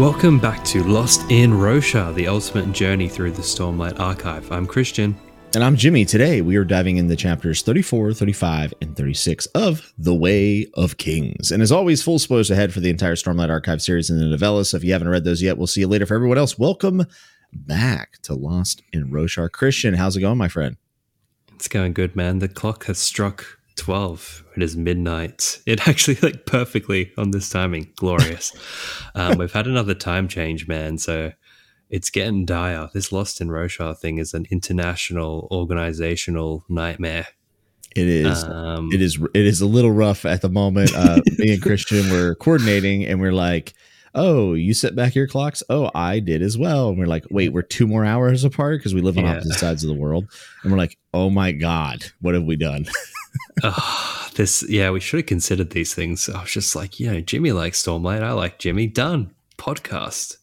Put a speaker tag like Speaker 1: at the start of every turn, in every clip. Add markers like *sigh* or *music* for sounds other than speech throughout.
Speaker 1: Welcome back to Lost in Roshar, the ultimate journey through the Stormlight Archive. I'm Christian.
Speaker 2: And I'm Jimmy. Today we are diving into chapters 34, 35, and 36 of The Way of Kings. And as always, full spoilers ahead for the entire Stormlight Archive series in the novella. So if you haven't read those yet, we'll see you later. For everyone else, welcome back to Lost in Roshar. Christian, how's it going, my friend?
Speaker 1: It's going good, man. The clock has struck 12 it is midnight it *laughs* actually like perfectly on this timing glorious *laughs* um, we've had another time change man so it's getting dire this lost in roshar thing is an international organizational nightmare
Speaker 2: it is um, it is it is a little rough at the moment uh, *laughs* me and christian were coordinating and we're like oh, you set back your clocks? Oh, I did as well. And we're like, wait, we're two more hours apart because we live on yeah. opposite sides of the world. And we're like, oh my God, what have we done?
Speaker 1: Oh, this, yeah, we should have considered these things. I was just like, you know, Jimmy likes Stormlight. I like Jimmy. Done. Podcast.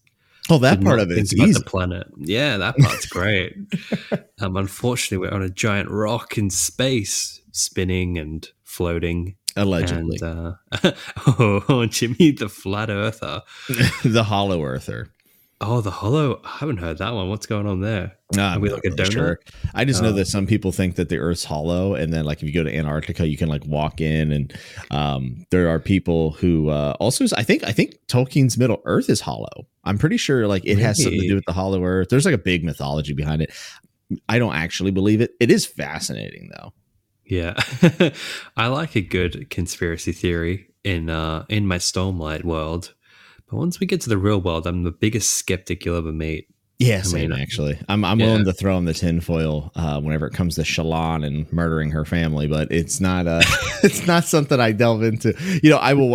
Speaker 2: Oh, that Did part of it is easy.
Speaker 1: The planet. Yeah, that part's great. *laughs* um, unfortunately, we're on a giant rock in space, spinning and floating.
Speaker 2: Allegedly.
Speaker 1: And, uh, *laughs* oh, Jimmy the flat earther. *laughs*
Speaker 2: the hollow earther.
Speaker 1: Oh, the hollow. I haven't heard that one. What's going on there?
Speaker 2: Are we like a donut? Sure. I just know oh. that some people think that the Earth's hollow, and then like if you go to Antarctica, you can like walk in, and um, there are people who uh, also. I think I think Tolkien's Middle Earth is hollow. I'm pretty sure like it has something to do with the Hollow Earth. There's like a big mythology behind it. I don't actually believe it. It is fascinating though.
Speaker 1: Yeah, *laughs* I like a good conspiracy theory in uh, in my Stormlight world but once we get to the real world, I'm the biggest skeptic you'll ever meet.
Speaker 2: Yeah, same mean, actually. I'm I'm yeah. willing to throw in the tinfoil uh, whenever it comes to Shallan and murdering her family, but it's not uh *laughs* *laughs* it's not something I delve into. You know, I will.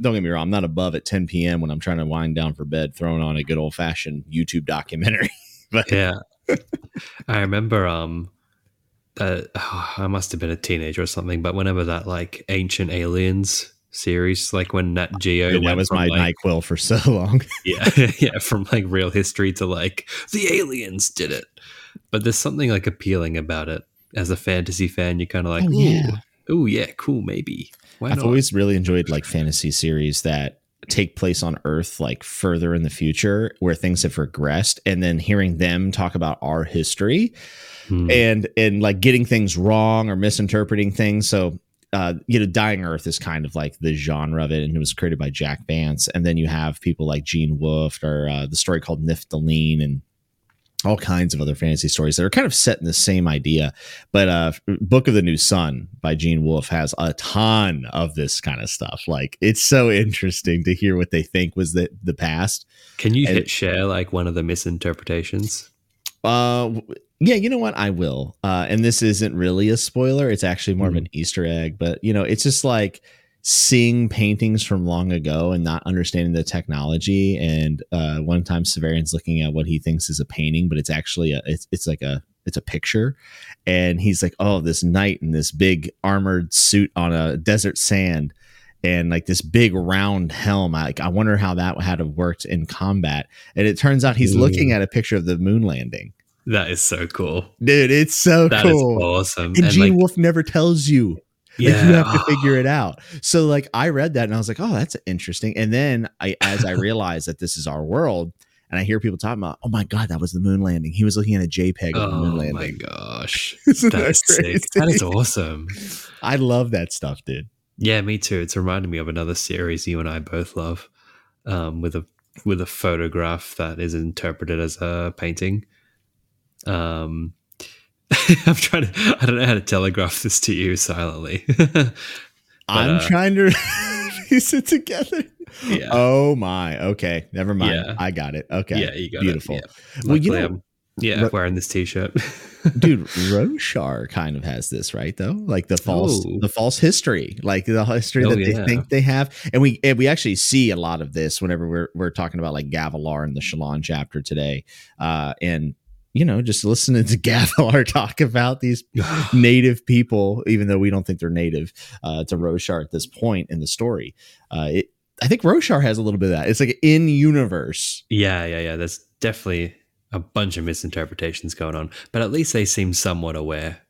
Speaker 2: Don't get me wrong. I'm not above at 10 p.m. when I'm trying to wind down for bed, throwing on a good old fashioned YouTube documentary. *laughs*
Speaker 1: but yeah, I remember. Um, uh, oh, *sighs* I must have been a teenager or something, but whenever that like ancient aliens series, like when Nat Geo.
Speaker 2: Yeah, that was my like, Nyquil for so long. *laughs*
Speaker 1: yeah, *laughs* yeah, from like real history to like the aliens did it. But there's something like appealing about it. As a fantasy fan, you're kind of like, oh, yeah, oh yeah, cool, maybe.
Speaker 2: Why I've not? always really enjoyed like fantasy series that take place on Earth like further in the future where things have regressed, and then hearing them talk about our history. Hmm. and and like getting things wrong or misinterpreting things so uh, you know, Dying Earth is kind of like the genre of it, and it was created by Jack Vance. And then you have people like Gene Wolfe or uh, the story called Niflheim and all kinds of other fantasy stories that are kind of set in the same idea. But uh, Book of the New Sun by Gene Wolfe has a ton of this kind of stuff. Like it's so interesting to hear what they think was the the past.
Speaker 1: Can you hit share like one of the misinterpretations?
Speaker 2: Uh, yeah, you know what? I will. Uh, and this isn't really a spoiler. It's actually more mm. of an mm-hmm. Easter egg, but you know, it's just like seeing paintings from long ago and not understanding the technology. And uh, one time, Severian's looking at what he thinks is a painting, but it's actually a it's it's like a it's a picture, and he's like, "Oh, this knight in this big armored suit on a desert sand." and like this big round helm. I, like, I wonder how that had have worked in combat. And it turns out he's looking at a picture of the moon landing.
Speaker 1: That is so cool,
Speaker 2: dude. It's so
Speaker 1: that
Speaker 2: cool.
Speaker 1: awesome.
Speaker 2: And, and Gene like, Wolfe never tells you. Yeah, like you have to figure it *gasps* out. So like I read that and I was like, oh, that's interesting. And then I, as I realized that this is our world, and I hear people talking about, oh my god, that was the moon landing. He was looking at a JPEG of the moon landing. Oh
Speaker 1: my gosh, *laughs* that's sick. That is awesome.
Speaker 2: I love that stuff, dude.
Speaker 1: Yeah, me too. It's reminding me of another series you and I both love, um, with a with a photograph that is interpreted as a painting. Um, *laughs* I'm trying to. I don't know how to telegraph this to you silently. *laughs* but,
Speaker 2: I'm uh, trying to *laughs* piece it together. Yeah. Oh my. Okay. Never mind. Yeah. I got it. Okay.
Speaker 1: Yeah. You got
Speaker 2: Beautiful.
Speaker 1: it. Yeah. Well, you know, I'm, yeah, Ro- wearing this t-shirt.
Speaker 2: dude, Roshar kind of has this, right? Though, like the false, oh. the false history, like the history oh, that yeah. they think they have, and we and we actually see a lot of this whenever we're we're talking about like Gavilar in the Shallan chapter today, uh, and you know, just listening to *laughs* Gavilar talk about these native people, even though we don't think they're native uh, to Roshar at this point in the story. Uh, it, I think Roshar has a little bit of that. It's like in universe.
Speaker 1: Yeah, yeah, yeah. There's definitely a bunch of misinterpretations going on, but at least they seem somewhat aware.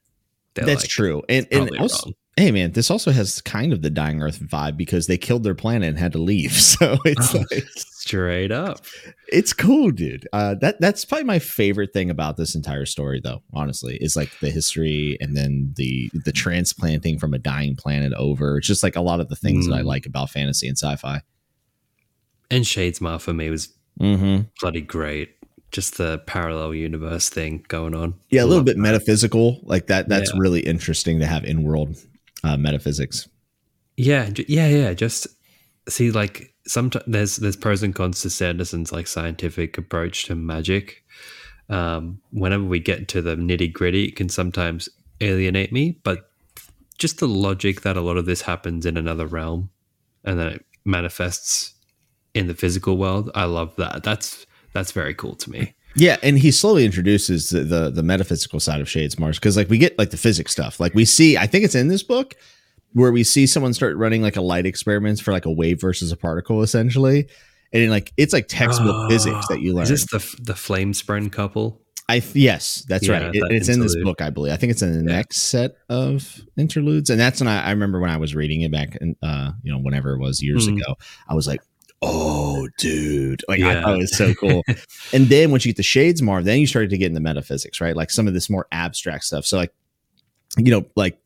Speaker 2: They're That's like, true, and and also, hey man, this also has kind of the dying Earth vibe because they killed their planet and had to leave. *laughs* So it's oh, like
Speaker 1: straight up.
Speaker 2: It's cool, dude. Uh, that that's probably my favorite thing about this entire story, though. Honestly, is like the history and then the the transplanting from a dying planet over. It's just like a lot of the things mm. that I mm. like about fantasy and sci-fi.
Speaker 1: And Shadesmar for me was mm-hmm. bloody great just the parallel universe thing going on.
Speaker 2: Yeah, a little bit that. metaphysical like that. That's yeah. really interesting to have in world uh, metaphysics.
Speaker 1: Yeah, yeah, yeah. Just see, like, sometimes there's there's pros and cons to Sanderson's like scientific approach to magic. Um, whenever we get to the nitty gritty, it can sometimes alienate me. But just the logic that a lot of this happens in another realm, and then it manifests in the physical world. I love that. That's that's very cool to me.
Speaker 2: Yeah, and he slowly introduces the the, the metaphysical side of Shadesmar because like we get like the physics stuff. Like we see, I think it's in this book where we see someone start running like a light experiments for like a wave versus a particle essentially. And like it's like textbook uh, physics that you learn.
Speaker 1: Is this the the Flamespren couple?
Speaker 2: I yes, that's yeah, right. It, that it's interlude. in this book, I believe. I think it's in the yeah. next set of interludes, and that's when I, I, remember when I was reading it back, and uh, you know, whenever it was years mm. ago, I was like, oh, dude. Like yeah. I thought it was so cool. *laughs* and then once you get the Shadesmar, then you started to get into metaphysics, right? Like some of this more abstract stuff. So like, you know, like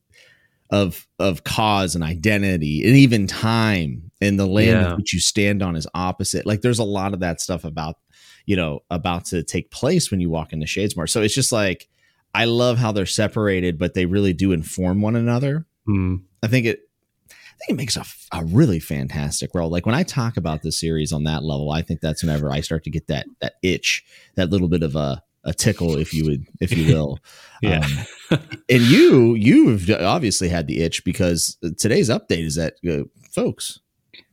Speaker 2: of of cause and identity and even time and the land yeah. which you stand on is opposite. Like there's a lot of that stuff about, you know, about to take place when you walk into Shadesmar. So it's just like I love how they're separated, but they really do inform one another. Mm. I think it think it makes a, a really fantastic role. Like when I talk about the series on that level, I think that's whenever I start to get that that itch, that little bit of a a tickle, if you would, if you will. *laughs* yeah. Um, and you, you've obviously had the itch because today's update is that, uh, folks,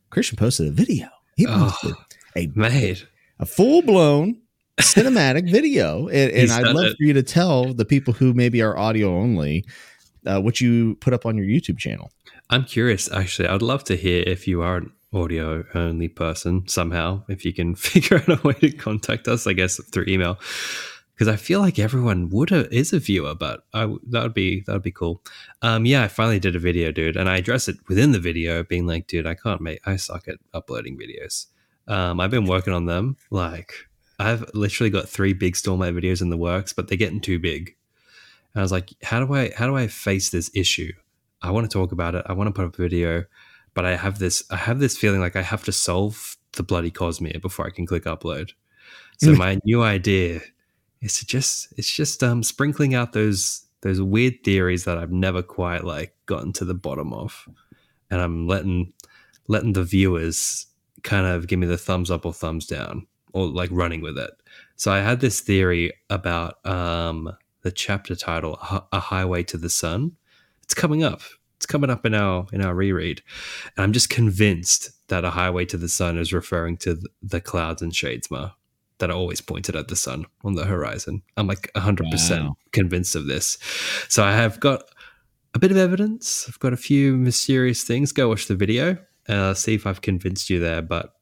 Speaker 2: Christian posted a video. He posted oh, a
Speaker 1: made
Speaker 2: a full blown cinematic video, and, and I'd love it. for you to tell the people who maybe are audio only uh, what you put up on your YouTube channel.
Speaker 1: I'm curious, actually. I'd love to hear if you are an audio only person somehow, if you can *laughs* figure out a way to contact us, I guess through email. Because I feel like everyone would a, is a viewer, but I, that would be that would be cool. Um, yeah, I finally did a video, dude, and I address it within the video, being like, dude, I can't make, I suck at uploading videos. Um, I've been working on them. Like, I've literally got three big Stormlight videos in the works, but they're getting too big. And I was like, how do I how do I face this issue? I want to talk about it. I want to put up a video, but I have this I have this feeling like I have to solve the bloody Cosmere before I can click upload. So my new idea is to just it's just um sprinkling out those those weird theories that I've never quite like gotten to the bottom of. And I'm letting letting the viewers kind of give me the thumbs up or thumbs down or like running with it. So I had this theory about um the chapter title a highway to the sun it's coming up. It's coming up in our in our reread, and I'm just convinced that a highway to the sun is referring to the clouds and Shadesmar that are always pointed at the sun on the horizon. I'm like 100% wow. convinced of this. So I have got a bit of evidence. I've got a few mysterious things. Go watch the video and see if I've convinced you there. But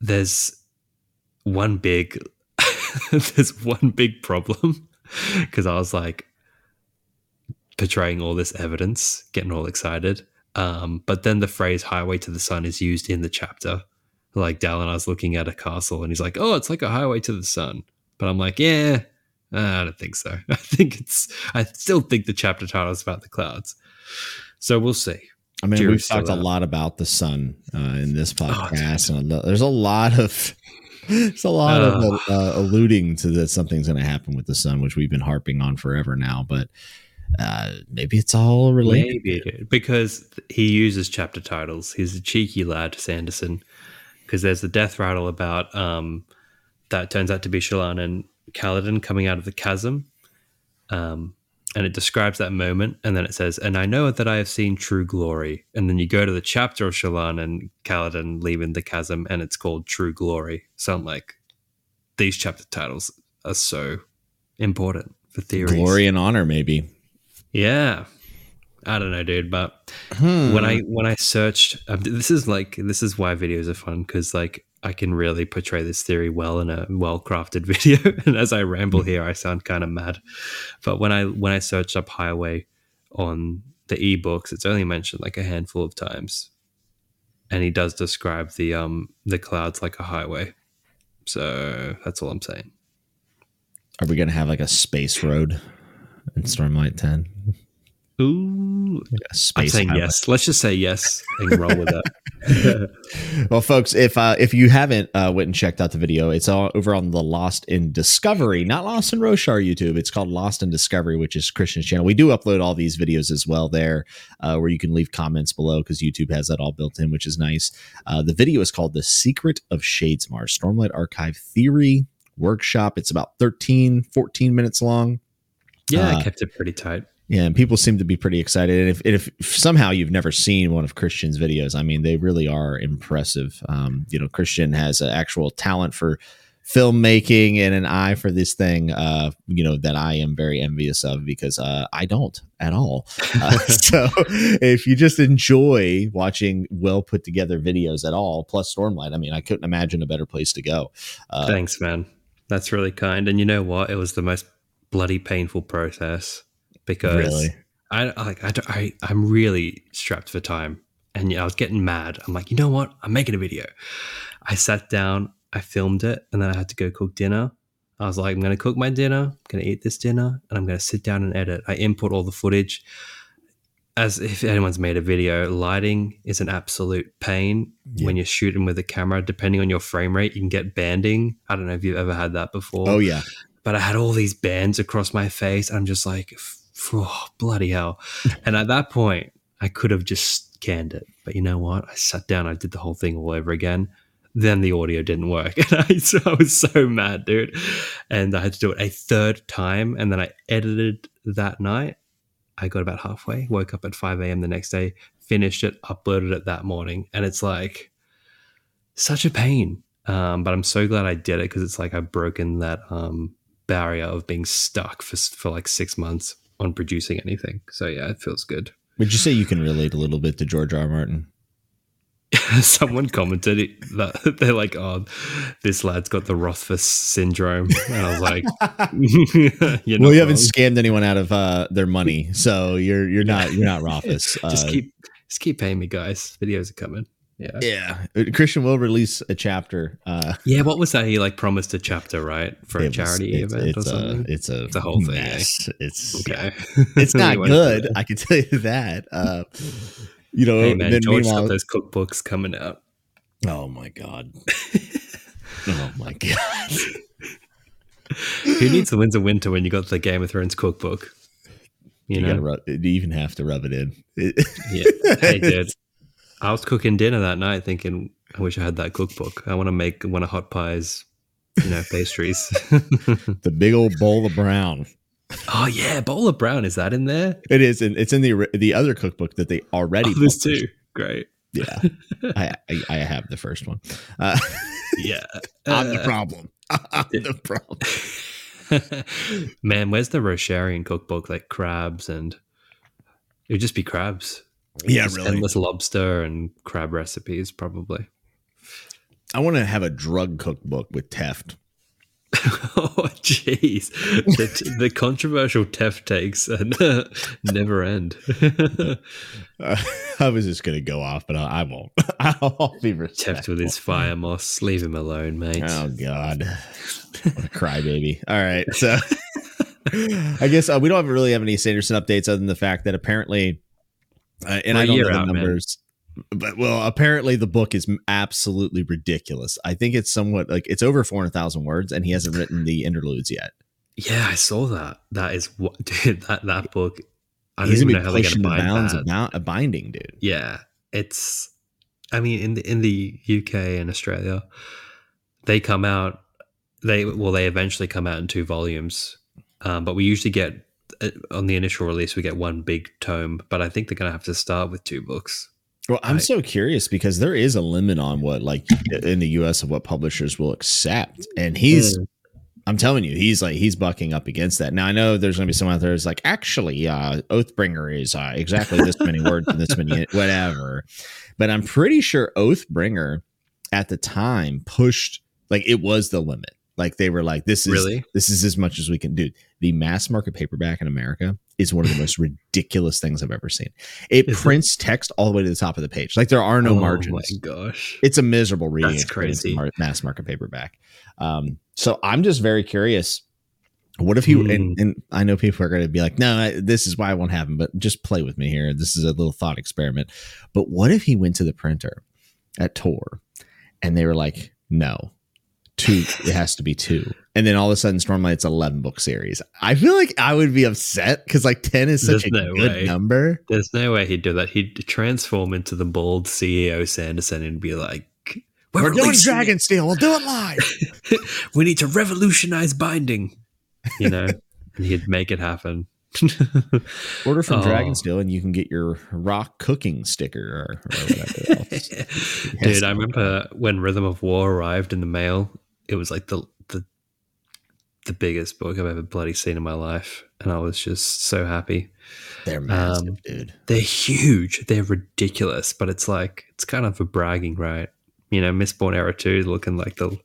Speaker 1: there's one big, *laughs* there's one big problem because I was like, portraying all this evidence, getting all excited. Um, but then the phrase highway to the sun is used in the chapter. Like Dalinar's looking at a castle and he's like, oh, it's like a highway to the sun. But I'm like, yeah, I don't think so. *laughs* I think it's, I still think the chapter title is about the clouds. So we'll see.
Speaker 2: I mean, we've talked a lot about the sun uh, in this oh, podcast, oh, and there's a lot of *laughs* there's a lot uh, of uh, alluding to that something's going to happen with the sun, which we've been harping on forever now. But uh, maybe it's all related. Maybe
Speaker 1: because he uses chapter titles. He's a cheeky lad, Sanderson. Because there's the death rattle about um, that turns out to be Shallan and Kaladin coming out of the chasm. Um, and it describes that moment, and then it says, "And I know that I have seen true glory." And then you go to the chapter of Shallan and Kaladin leaving the chasm, and it's called True Glory. So I'm like, these chapter titles are so important for theories.
Speaker 2: Glory and honor, maybe.
Speaker 1: Yeah. I don't know, dude, but hmm. when I when I searched, um, this is like this is why videos are fun because like I can really portray this theory well in a well crafted *laughs* video. and as I ramble here, I sound kind of mad. But when I when I searched up highway on the ebooks, it's only mentioned like a handful of times, and he does describe the um the clouds like a highway. So that's all I'm saying.
Speaker 2: Are we gonna have like a space road in Stormlight Ten?
Speaker 1: Ooh,
Speaker 2: Like a
Speaker 1: I'm saying
Speaker 2: highway?
Speaker 1: yes. Let's just say yes and roll with that. *laughs*
Speaker 2: well, folks, if uh, if you haven't uh, went and checked out the video, it's all over on the Lost in Discovery, not Lost in Roshar YouTube. It's called Lost in Discovery, which is Christian's channel. We do upload all these videos as well there, uh, where you can leave comments below because YouTube has that all built in, which is nice. Uh, the video is called "The Secret of Shadesmar: Stormlight Archive Theory Workshop." It's about 13, 14 minutes long.
Speaker 1: Yeah,
Speaker 2: Uh,
Speaker 1: I kept it pretty tight.
Speaker 2: Yeah, and people seem to be pretty excited. And if, if somehow you've never seen one of Christian's videos, I mean, they really are impressive. Um, you know, Christian has an actual talent for filmmaking and an eye for this thing, uh, you know, that I am very envious of because uh, I don't at all. Uh, *laughs* *laughs* so if you just enjoy watching well put together videos at all, plus Stormlight, I mean, I couldn't imagine a better place to go. Uh,
Speaker 1: Thanks, man. That's really kind. And you know what? It was the most bloody painful process because
Speaker 2: really.
Speaker 1: I like I I I'm really strapped for time, and yeah, I was getting mad. I'm like, you know what? I'm making a video. I sat down, I filmed it, and then I had to go cook dinner. I was like, I'm gonna cook my dinner, I'm gonna eat this dinner, and I'm gonna sit down and edit. I input all the footage. As if anyone's made a video, lighting is an absolute pain
Speaker 2: Yeah.
Speaker 1: when you're shooting with a camera. Depending on your frame rate, you can get banding. I don't know if you've ever had that before
Speaker 2: Oh, yeah.
Speaker 1: But I had all these bands across my face. I'm just like, oh, bloody hell. *laughs* and at that point, I could have just canned it. But you know what? I sat down, I did the whole thing all over again. Then the audio didn't work. *laughs* And I, so I was so mad, dude. And I had to do it a third time. And then I edited that night. I got about halfway, woke up at 5 a.m. the next day, finished it, uploaded it that morning. And it's like such a pain. Um, but I'm so glad I did it because it's like I've broken that um, barrier of being stuck for, for like six months on producing anything. So yeah, it feels good.
Speaker 2: Would you say you can relate a little bit to George R. R. Martin? *laughs*
Speaker 1: Someone commented it- that *laughs* they're like, "Oh, this lad's got the Rothfuss syndrome," and I was like, *laughs* "You're
Speaker 2: well, you haven't scammed anyone out of uh, their money, so you're you're not you're not Rothfuss.
Speaker 1: just
Speaker 2: Uh,
Speaker 1: keep just keep paying me, guys. Videos are coming." Yeah.
Speaker 2: yeah. Uh, Christian will release a chapter. Uh,
Speaker 1: Yeah, what was that? He like promised a chapter, right, for a
Speaker 2: it was-
Speaker 1: charity
Speaker 2: it's,
Speaker 1: event
Speaker 2: it's
Speaker 1: or
Speaker 2: a,
Speaker 1: something.
Speaker 2: it's a
Speaker 1: The whole thing, eh?
Speaker 2: mess. It's yeah.
Speaker 1: okay, *laughs*
Speaker 2: it's not
Speaker 1: We went through
Speaker 2: good. I can tell you that. Uh, you know,
Speaker 1: Hey man,
Speaker 2: then meanwhile,
Speaker 1: got those cookbooks coming out.
Speaker 2: oh my god, *laughs* oh my god.
Speaker 1: Who needs the Winds of Winter when you got the Game of Thrones cookbook? You,
Speaker 2: You,
Speaker 1: know,
Speaker 2: rub, you even have to rub it in.
Speaker 1: Yeah. Hey, *laughs* dude, I was cooking dinner that night, thinking, I wish I had that cookbook. I want to make one of hot pies, you know, pastries. *laughs*
Speaker 2: the big old bowl of brown.
Speaker 1: oh yeah, bowl of brown is that in there?
Speaker 2: It is, and it's in the the other cookbook that they already.
Speaker 1: Oh,
Speaker 2: published.
Speaker 1: two. Great.
Speaker 2: Yeah, *laughs* I, I I have the first one. Uh, *laughs*
Speaker 1: Yeah.
Speaker 2: I'm the
Speaker 1: Uh,
Speaker 2: problem. I'm the problem.
Speaker 1: Man, where's the Rosharian cookbook? Like crabs and it would just be crabs.
Speaker 2: Yeah, really.
Speaker 1: Endless lobster and crab recipes, probably.
Speaker 2: I want to have a drug cookbook with Teft. *laughs* *laughs*
Speaker 1: oh, jeez. The, the controversial Teft takes uh, *laughs* never end.
Speaker 2: Uh, I was just gonna go off, but I, I won't. I'll be
Speaker 1: Teft
Speaker 2: respectful.
Speaker 1: with his fire moss. Leave him alone, mate.
Speaker 2: Oh God, what a crybaby! All right, so I guess uh, we don't really have any Sanderson updates other than the fact that apparently, uh, and
Speaker 1: Well,
Speaker 2: I don't know the
Speaker 1: out, man.
Speaker 2: numbers, but well, apparently the book is absolutely ridiculous. I think it's somewhat like it's over four hundred thousand words, and he hasn't written the interludes yet.
Speaker 1: Yeah, I saw that. That is what, *laughs* dude. That that book. I don't
Speaker 2: He's
Speaker 1: even
Speaker 2: gonna
Speaker 1: know
Speaker 2: be
Speaker 1: how they're
Speaker 2: pushing the
Speaker 1: bind
Speaker 2: bounds
Speaker 1: that.
Speaker 2: of binding, dude.
Speaker 1: Yeah, it's. I mean, in the in the UK and Australia, they come out. They well, they eventually come out in two volumes, um, but we usually get on the initial release we get one big tome. But I think they're gonna have to start with two books.
Speaker 2: Well, I'm
Speaker 1: Right.
Speaker 2: so curious because there is a limit on what, like, in the U.S. of what publishers will accept, and he's.
Speaker 1: Mm.
Speaker 2: I'm telling you, he's like he's bucking up against that. Now I know there's going to be someone out there who's like, actually, uh, Oathbringer is uh, exactly this many words and this many *laughs* whatever, but I'm pretty sure Oathbringer at the time pushed like it was the limit. Like they were like, this is
Speaker 1: Really?
Speaker 2: this is as much as we can do. The mass market paperback in America is one of the most ridiculous things I've ever seen. It
Speaker 1: Is it?
Speaker 2: prints text all the way to the top of the page. Like there are no
Speaker 1: oh
Speaker 2: margins.
Speaker 1: my gosh.
Speaker 2: It's a miserable reading
Speaker 1: That's crazy.
Speaker 2: mass market paperback. Um, so I'm just very curious. What if he
Speaker 1: Hmm.
Speaker 2: and, and I know people are going to be like, no, I- this is why I won't have him, but just play with me here. This is a little thought experiment. But what if he went to the printer at Tor and they were like, no, two, it has to be two. And then all of a sudden, Stormlight's 11 book series. I feel like I would be upset because like 10 is such
Speaker 1: There's
Speaker 2: a
Speaker 1: no
Speaker 2: good
Speaker 1: way.
Speaker 2: number.
Speaker 1: There's no way he'd do that. He'd transform into the bald CEO Sanderson and be like,
Speaker 2: We're doing
Speaker 1: releasing it.
Speaker 2: Dragonsteel. We'll do it live. *laughs*
Speaker 1: we need to revolutionize binding. You know, *laughs* and he'd make it happen. *laughs*
Speaker 2: Order from
Speaker 1: Oh.
Speaker 2: Dragonsteel and you can get your rock cooking sticker or, or whatever else.
Speaker 1: Dude, I remember when Rhythm of War arrived in the mail. It was like the the the biggest book I've ever bloody seen in my life, and I was just so happy.
Speaker 2: They're massive,
Speaker 1: Um,
Speaker 2: dude.
Speaker 1: They're huge. They're ridiculous, but it's like it's kind of a bragging, right? You know, Mistborn Era Two looking like the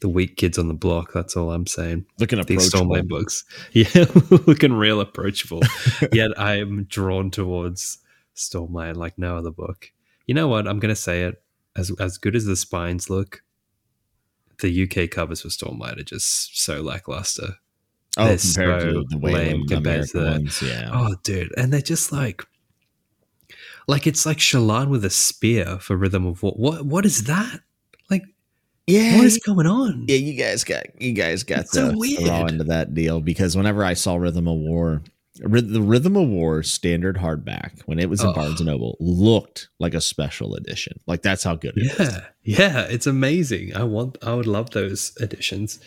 Speaker 1: the weak kids on the block. That's all I'm saying.
Speaker 2: Looking
Speaker 1: up,
Speaker 2: These.
Speaker 1: Stormlight books, *laughs* yeah, *laughs* looking real approachable. *laughs* Yet I am drawn towards Stormlight like no other book. You know what? I'm gonna say it. As as good as the spines look, the UK covers for Stormlight are just so lackluster.
Speaker 2: Oh,
Speaker 1: They're
Speaker 2: compared
Speaker 1: so
Speaker 2: to the way
Speaker 1: lame
Speaker 2: the
Speaker 1: compared to the-
Speaker 2: ones, yeah.
Speaker 1: Oh, dude, and they're just like, like it's like Shallan with a spear for Rhythm of War. What what is that? Like,
Speaker 2: yeah,
Speaker 1: what is going on?
Speaker 2: yeah. You guys got you guys got
Speaker 1: It's so
Speaker 2: to
Speaker 1: weird.
Speaker 2: throw into that deal because whenever I saw Rhythm of War, the Rhythm of War standard hardback when it was in
Speaker 1: Oh.
Speaker 2: Barnes and Noble looked like a special edition. Like that's how good it was.
Speaker 1: Yeah, yeah, it's amazing. I want, I would love those editions.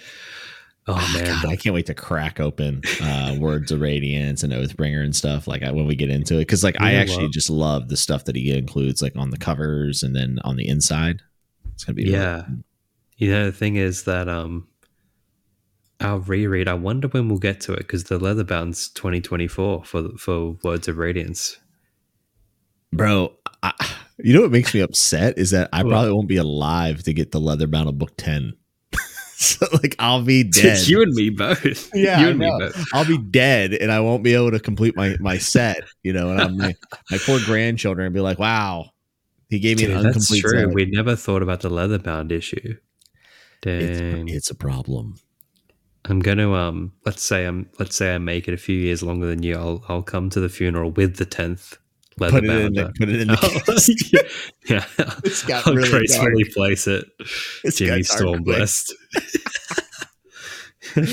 Speaker 1: Oh
Speaker 2: Ah,
Speaker 1: man,
Speaker 2: God, I can't wait to crack open uh, Words of Radiance and Oathbringer and stuff like I, when we get into it because like I
Speaker 1: know
Speaker 2: actually
Speaker 1: what?
Speaker 2: just love the stuff that he includes like on the covers and then on the inside. It's gonna be really
Speaker 1: Yeah.
Speaker 2: fun.
Speaker 1: you know, the thing is that um, our reread. I wonder when we'll get to it because the Leatherbound's 2024 for for Words of Radiance.
Speaker 2: bro. I, you know what makes me upset is that I
Speaker 1: What?
Speaker 2: probably won't be alive to get the Leatherbound of book ten. *laughs* so like I'll be *laughs* dead.
Speaker 1: you and me both. *laughs*
Speaker 2: Yeah,
Speaker 1: you and me both.
Speaker 2: I'll be dead and I won't be able to complete my my set. You know, and I'm like, my poor grandchildren and be like, wow, he gave me
Speaker 1: Dude,
Speaker 2: an
Speaker 1: that's true.
Speaker 2: set.
Speaker 1: We never thought about the leatherbound issue. Dang.
Speaker 2: It's, it's a problem.
Speaker 1: I'm gonna um let's say I'm let's say I make it a few years longer than you. I'll I'll come to the funeral with the tenth
Speaker 2: Put it in the, put it in *laughs* the
Speaker 1: Oh,
Speaker 2: case. *laughs*
Speaker 1: yeah, *laughs*
Speaker 2: It's got
Speaker 1: I'll
Speaker 2: really
Speaker 1: gracefully
Speaker 2: dark.
Speaker 1: place it.
Speaker 2: It's
Speaker 1: Jimmy
Speaker 2: got dark
Speaker 1: Storm
Speaker 2: quick.
Speaker 1: blessed.
Speaker 2: Oh,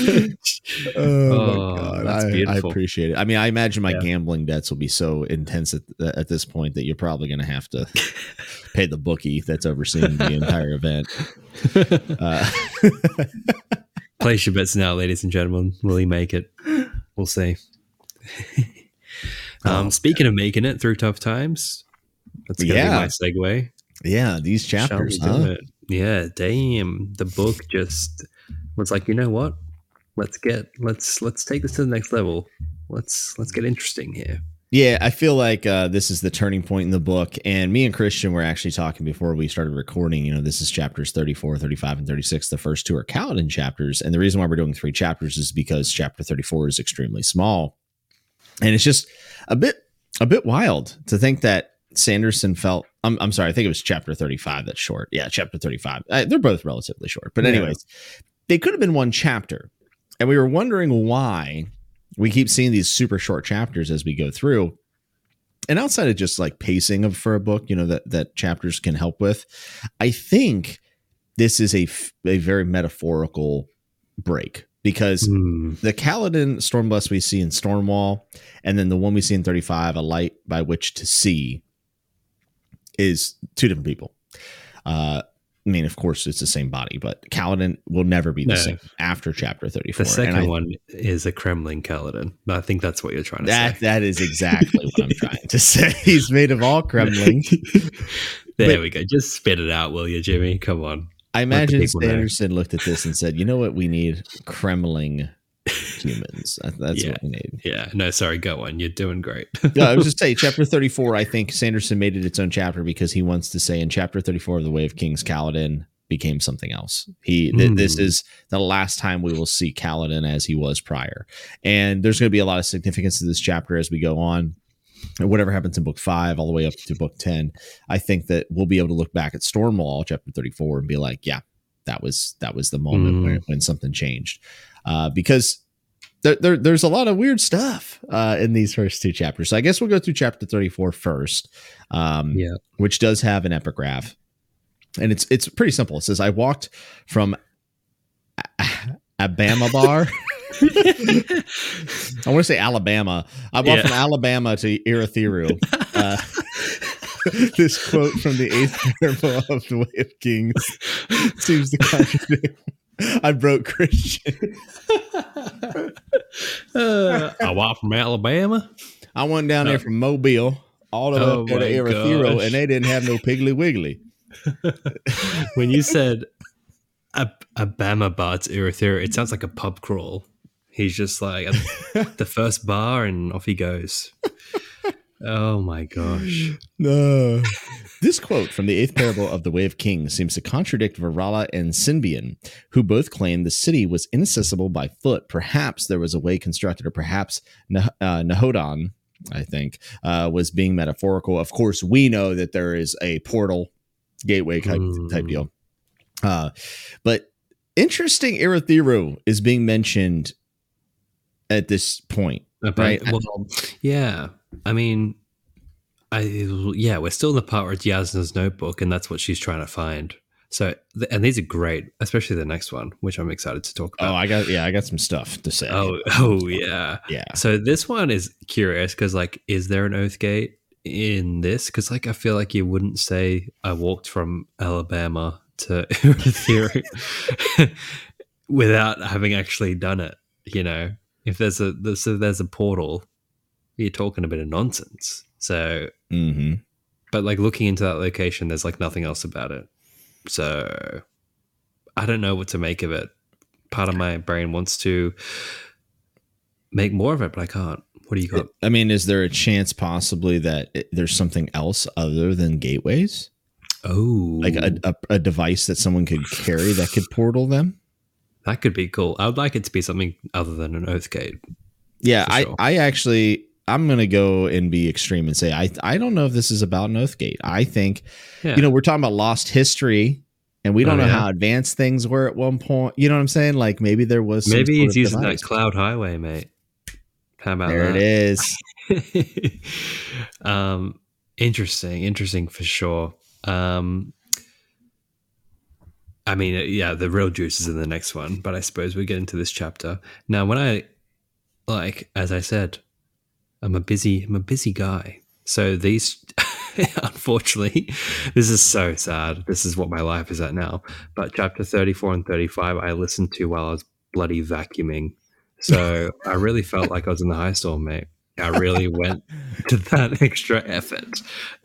Speaker 1: Oh,
Speaker 2: my god, I, I appreciate it. I mean, I imagine my
Speaker 1: Yeah.
Speaker 2: gambling debts will be so intense at, at this point that you're probably going to have to pay the bookie that's overseeing the entire event. Uh,
Speaker 1: Place your bets now, ladies and gentlemen. Will he make it? We'll see. *laughs* um,
Speaker 2: Oh,
Speaker 1: speaking of making it through tough times, that's gonna
Speaker 2: Yeah.
Speaker 1: be my segue.
Speaker 2: yeah, these chapters, huh?
Speaker 1: Yeah, damn. The book just was like, you know what? Let's get let's let's take this to the next level. Let's let's get interesting here.
Speaker 2: Yeah, I feel like uh, this is the turning point in the book. And me and Christian were actually talking before we started recording. You know, this is chapters 34, 35, and 36. The first two are Kaladin chapters. And the reason why we're doing three chapters is because chapter 34 is extremely small. And it's just a bit a bit wild to think that Sanderson felt I'm, I'm sorry, I think it was chapter 35 that's short. Yeah, chapter 35. Uh, they're both relatively short. But
Speaker 1: Yeah.
Speaker 2: anyways, they could have been one chapter. And we were wondering why we keep seeing these super short chapters as we go through and outside of just like pacing of for a book you know that that chapters can help with i think this is a f- a very metaphorical break because
Speaker 1: Hmm.
Speaker 2: the Kaladin Stormblessed we see in Stormwall, and then the one we see in 35, A Light by Which to See, is two different people. Uh, I mean, of course, it's the same body, but Kaladin will never be the
Speaker 1: No.
Speaker 2: same after chapter 34.
Speaker 1: The
Speaker 2: And
Speaker 1: second
Speaker 2: I-
Speaker 1: one is a cremling Kaladin. I think that's what you're trying to
Speaker 2: That
Speaker 1: say.
Speaker 2: that is exactly what I'm trying to say. *laughs* He's made of all cremling. *laughs*
Speaker 1: there
Speaker 2: But-
Speaker 1: we go. Just spit it out, will you, Jimmy? Come on.
Speaker 2: I imagine. Sanderson looked at this and said, "You know what? We need cremling humans. That's
Speaker 1: Yeah.
Speaker 2: what we need."
Speaker 1: Yeah. No, sorry. Go on. You're doing great. *laughs*
Speaker 2: no, I was just say chapter 34. I think Sanderson made it its own chapter because he wants to say in chapter 34 of the Way of Kings, Kaladin became something else. He th-
Speaker 1: Mm.
Speaker 2: this is the last time we will see Kaladin as he was prior, and there's going to be a lot of significance to this chapter as we go on. Whatever happens in book five, all the way up to book ten, I think that we'll be able to look back at Stormwall, chapter thirty-four, and be like, "Yeah, that was that was the moment
Speaker 1: Mm.
Speaker 2: when, when something changed," uh, because there, there, there's a lot of weird stuff uh, in these first two chapters. So I guess we'll go through chapter 34 first, um,
Speaker 1: Yeah.
Speaker 2: which does have an epigraph, and it's it's pretty simple. It says, "I walked from A- Abamabar." *laughs* I want to say Alabama. I walked
Speaker 1: Yeah.
Speaker 2: from Alabama to Urithiru. Uh, *laughs* this quote from the eighth parable of the Way of Kings seems to contradict. I broke Christian.
Speaker 1: Uh, I walked from Alabama.
Speaker 2: I went down there
Speaker 1: Oh.
Speaker 2: from Mobile all the way
Speaker 1: Oh
Speaker 2: up there to
Speaker 1: my
Speaker 2: and they didn't have no Piggly Wiggly. *laughs*
Speaker 1: when you said a, a Bama bar to Urithiru, it sounds like a pub crawl. He's just like *laughs* the first bar and off he goes. Oh my gosh. *gasps*
Speaker 2: No. this quote from the eighth parable of the Way of Kings seems to contradict Varala and Sinbian, who both claim the city was inaccessible by foot. Perhaps there was a way constructed, or perhaps Nah- uh, Nahodon, I think, uh, was being metaphorical. Of course, we know that there is a portal gateway type,
Speaker 1: Hmm.
Speaker 2: type deal. Uh, but interesting, Urithiru is being mentioned at this point.
Speaker 1: But,
Speaker 2: Right.
Speaker 1: Well, yeah. I mean, I yeah, we're still in the part where it's Jasnah's notebook, and that's what she's trying to find. So, and these are great, especially the next one, which I'm excited to talk about. Oh.
Speaker 2: I got yeah, I got some stuff to say.
Speaker 1: oh, *laughs* oh, yeah.
Speaker 2: yeah.
Speaker 1: So this one is curious because, like, is there an oath gate in this? Because, like, I feel like you wouldn't say I walked from Alabama to *laughs* Theory *laughs* without having actually done it. You know, if there's a a, there's a portal, you're talking a bit of nonsense. So,
Speaker 2: Mm-hmm.
Speaker 1: but like looking into that location, there's like nothing else about it. So, I don't know what to make of it. Part of my brain wants to make more of it, but I can't. What do you got?
Speaker 2: I mean, is there a chance possibly that it, there's something else other than gateways,
Speaker 1: Oh,
Speaker 2: like a, a, a device that someone could carry that could portal them?
Speaker 1: that could be cool. I would like it to be something other than an oath gate.
Speaker 2: Yeah,
Speaker 1: For
Speaker 2: I. I actually, I'm gonna go and be extreme and say I, I don't know if this is about an oath gate. I think,
Speaker 1: Yeah.
Speaker 2: you know, we're talking about lost history, and we don't
Speaker 1: Oh,
Speaker 2: know
Speaker 1: yeah.
Speaker 2: how advanced things were at one point. You know what I'm saying? Like maybe there was some
Speaker 1: maybe he's using
Speaker 2: device.
Speaker 1: that cloud highway, mate. How about
Speaker 2: There
Speaker 1: that?
Speaker 2: it is. *laughs*
Speaker 1: um, interesting, interesting for sure. Um, I mean, uh, yeah, the real juice is in the next one, but I suppose we get into this chapter now. When I like, as I said, I'm a busy, I'm a busy guy. So these, *laughs* unfortunately, this is so sad. This is what my life is at now. But chapter 34 and 35, I listened to while I was bloody vacuuming. So I really felt like I was in the high storm, mate. I really went *laughs* to that *laughs* extra effort.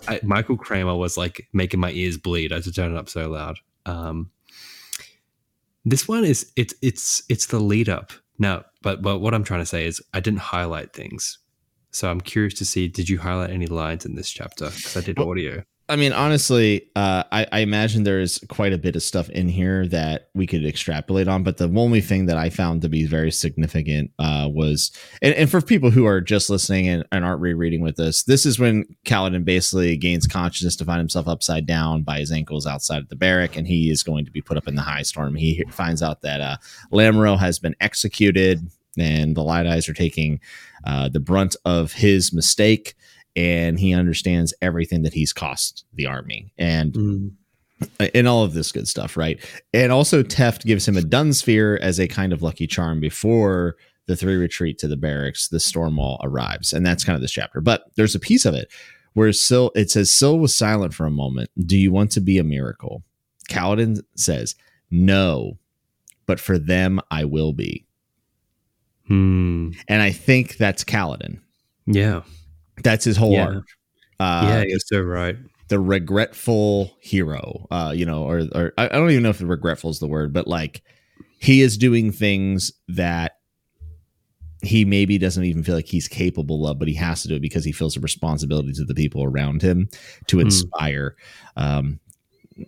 Speaker 1: I, Michael Kramer was like making my ears bleed. I had to turn it up so loud. Um, this one is it's it's it's the lead up now, but but what I'm trying to say is I didn't highlight things, so I'm curious to see did you highlight any lines in this chapter? Because I did
Speaker 2: Well,
Speaker 1: audio.
Speaker 2: I mean, honestly, uh, I, I imagine there's quite a bit of stuff in here that we could extrapolate on. But the only thing that I found to be very significant uh, was, and, and for people who are just listening and, and aren't rereading with us, this is when Kaladin basically gains consciousness to find himself upside down by his ankles outside of the barrack, and he is going to be put up in the high storm. He finds out that uh, Lamro has been executed, and the Light Eyes are taking uh, the brunt of his mistake and he understands everything that he's cost the army and
Speaker 1: Mm.
Speaker 2: and all of this good stuff, right? And also Teft gives him a Dunsphere as a kind of lucky charm before the three retreat to the barracks, the Stormwall arrives. And that's kind of this chapter. But there's a piece of it where Syl it says Syl was silent for a moment. Do you want to be a miracle? Kaladin says, No, but for them I will be.
Speaker 1: Hmm.
Speaker 2: And I think that's Kaladin.
Speaker 1: Yeah.
Speaker 2: That's his whole
Speaker 1: Yeah.
Speaker 2: arc. Uh,
Speaker 1: yeah, you're so right.
Speaker 2: the regretful hero uh you know or or i don't even know if the regretful is the word but like he is doing things that he maybe doesn't even feel like he's capable of but he has to do it because he feels a responsibility to the people around him to
Speaker 1: Hmm.
Speaker 2: inspire um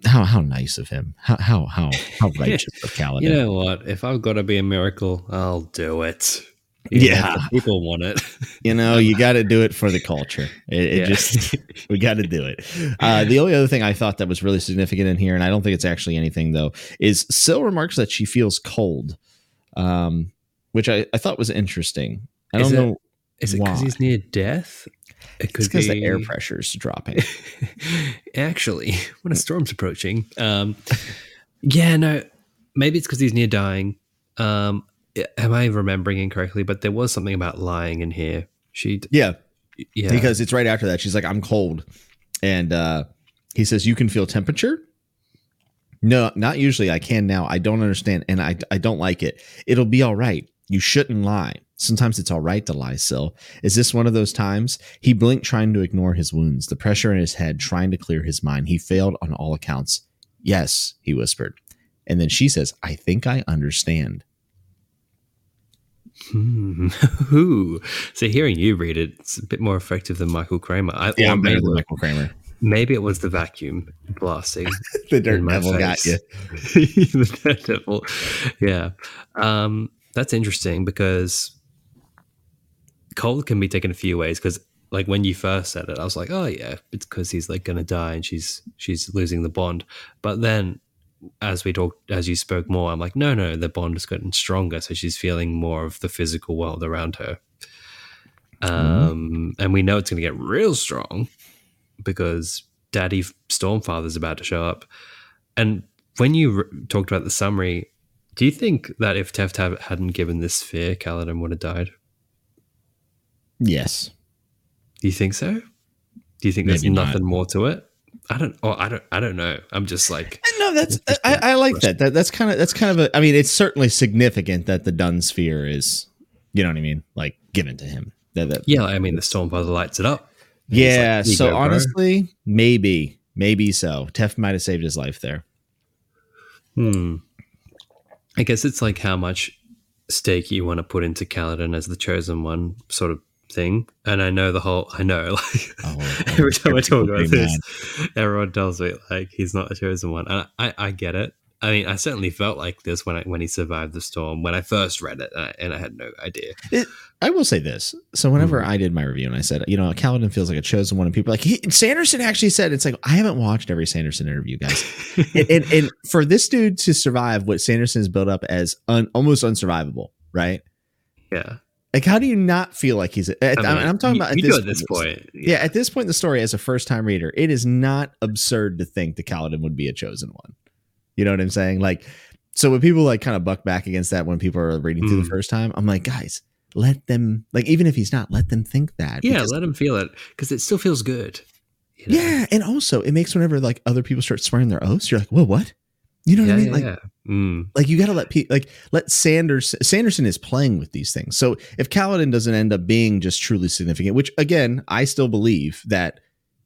Speaker 2: how how nice of him. How how how how *laughs* righteous of Kaladin.
Speaker 1: You know what? If I've got to be a miracle, I'll do it.
Speaker 2: Yeah.
Speaker 1: people want it. *laughs*
Speaker 2: You know, you got to do it for the culture. It, it
Speaker 1: Yeah.
Speaker 2: just *laughs* we got to do it. Uh, the only other thing I thought that was really significant in here, and I don't think it's actually anything though, is Syl remarks that she feels cold, um, which I, I thought was interesting. I
Speaker 1: Is
Speaker 2: don't
Speaker 1: it-
Speaker 2: know.
Speaker 1: Is it because he's near death? It
Speaker 2: It's
Speaker 1: could
Speaker 2: because
Speaker 1: be
Speaker 2: the air pressure's dropping. *laughs*
Speaker 1: Actually, *laughs* when a storm's approaching, um, yeah, no, maybe it's because he's near dying. Um, am I remembering incorrectly? But there was something about lying in here. She,
Speaker 2: yeah,
Speaker 1: yeah,
Speaker 2: because it's right after that. She's like, "I'm cold," and uh, he says, "You can feel temperature." No, not usually. I can now. I don't understand, and I I don't like it. It'll be all right. You shouldn't lie. Sometimes it's all right to lie, Syl. Is this one of those times? He blinked, trying to ignore his wounds, the pressure in his head, trying to clear his mind. He failed on all accounts. Yes, he whispered. And then she says, I think I understand.
Speaker 1: Hmm. *laughs* Ooh. So hearing you read it, it's a bit more effective than Michael Kramer. I, or maybe,
Speaker 2: Michael Kramer.
Speaker 1: maybe it was the vacuum blasting. *laughs*
Speaker 2: The dirt devil got you. *laughs*
Speaker 1: the Daredevil. Yeah. Um, that's interesting because cold can be taken a few ways because like when you first said it, I was like, oh yeah, it's because he's like gonna die and she's she's losing the bond. But then as we talked as you spoke more, I'm like, no, no, the bond has gotten stronger, so she's feeling more of the physical world around her. Um, and we know it's gonna get real strong because Daddy Stormfather's about to show up. And when you r- talked about the summary, do you think that if Teft hadn't given this sphere, Kaladin would have died?
Speaker 2: Yes.
Speaker 1: Do you think so? Do you think there's
Speaker 2: Maybe not.
Speaker 1: nothing more to it? I don't. Oh, I don't. I don't know. I'm just like,
Speaker 2: No, that's I, I like that. that. That's kind of that's kind of a. I mean, it's certainly significant that the Dun sphere is, you know what I mean, like given to him. That, that,
Speaker 1: yeah. I mean, the Stormfather lights it up.
Speaker 2: Yeah.
Speaker 1: like,
Speaker 2: so
Speaker 1: go,
Speaker 2: honestly, maybe, maybe so. Teft might have saved his life there.
Speaker 1: Hmm. I guess it's like how much stake you want to put into Kaladin as the chosen one, sort of thing. And I know the whole. I know, *laughs* like
Speaker 2: Oh,
Speaker 1: every time I talk about this, everyone tells me like he's not a chosen one, and I, I get it. I mean, I certainly felt like this when I when he survived the storm when I first read it, and I, and I had no idea.
Speaker 2: I will say this. So whenever
Speaker 1: Hmm.
Speaker 2: I did my review and I said, you know, Kaladin feels like a chosen one, and people like he, Sanderson actually said it's like I haven't watched every Sanderson interview, guys. *laughs* and, and, and for this dude to survive what Sanderson has built up as un, almost unsurvivable, right?
Speaker 1: yeah,
Speaker 2: Like, how do you not feel like he's? At,
Speaker 1: I mean,
Speaker 2: I'm talking
Speaker 1: you-
Speaker 2: about at this,
Speaker 1: at this point.
Speaker 2: Yeah, at this point in the story, as a first time reader, it is not absurd to think the Kaladin would be a chosen one. You know what I'm saying? Like, so when people like kind of buck back against that when people are reading through the
Speaker 1: Mm.
Speaker 2: first time, I'm like, guys, let them like even if he's not, let them think that.
Speaker 1: yeah, let him feel it because it still feels good. you know?
Speaker 2: yeah, and also it makes whenever like other people start swearing their oaths, you're like, well, what? You know what
Speaker 1: yeah,
Speaker 2: I mean?
Speaker 1: yeah,
Speaker 2: like,
Speaker 1: yeah. Mm.
Speaker 2: like you got to let people like let Sanders Sanderson is playing with these things. So if Kaladin doesn't end up being just truly significant, which again I still believe that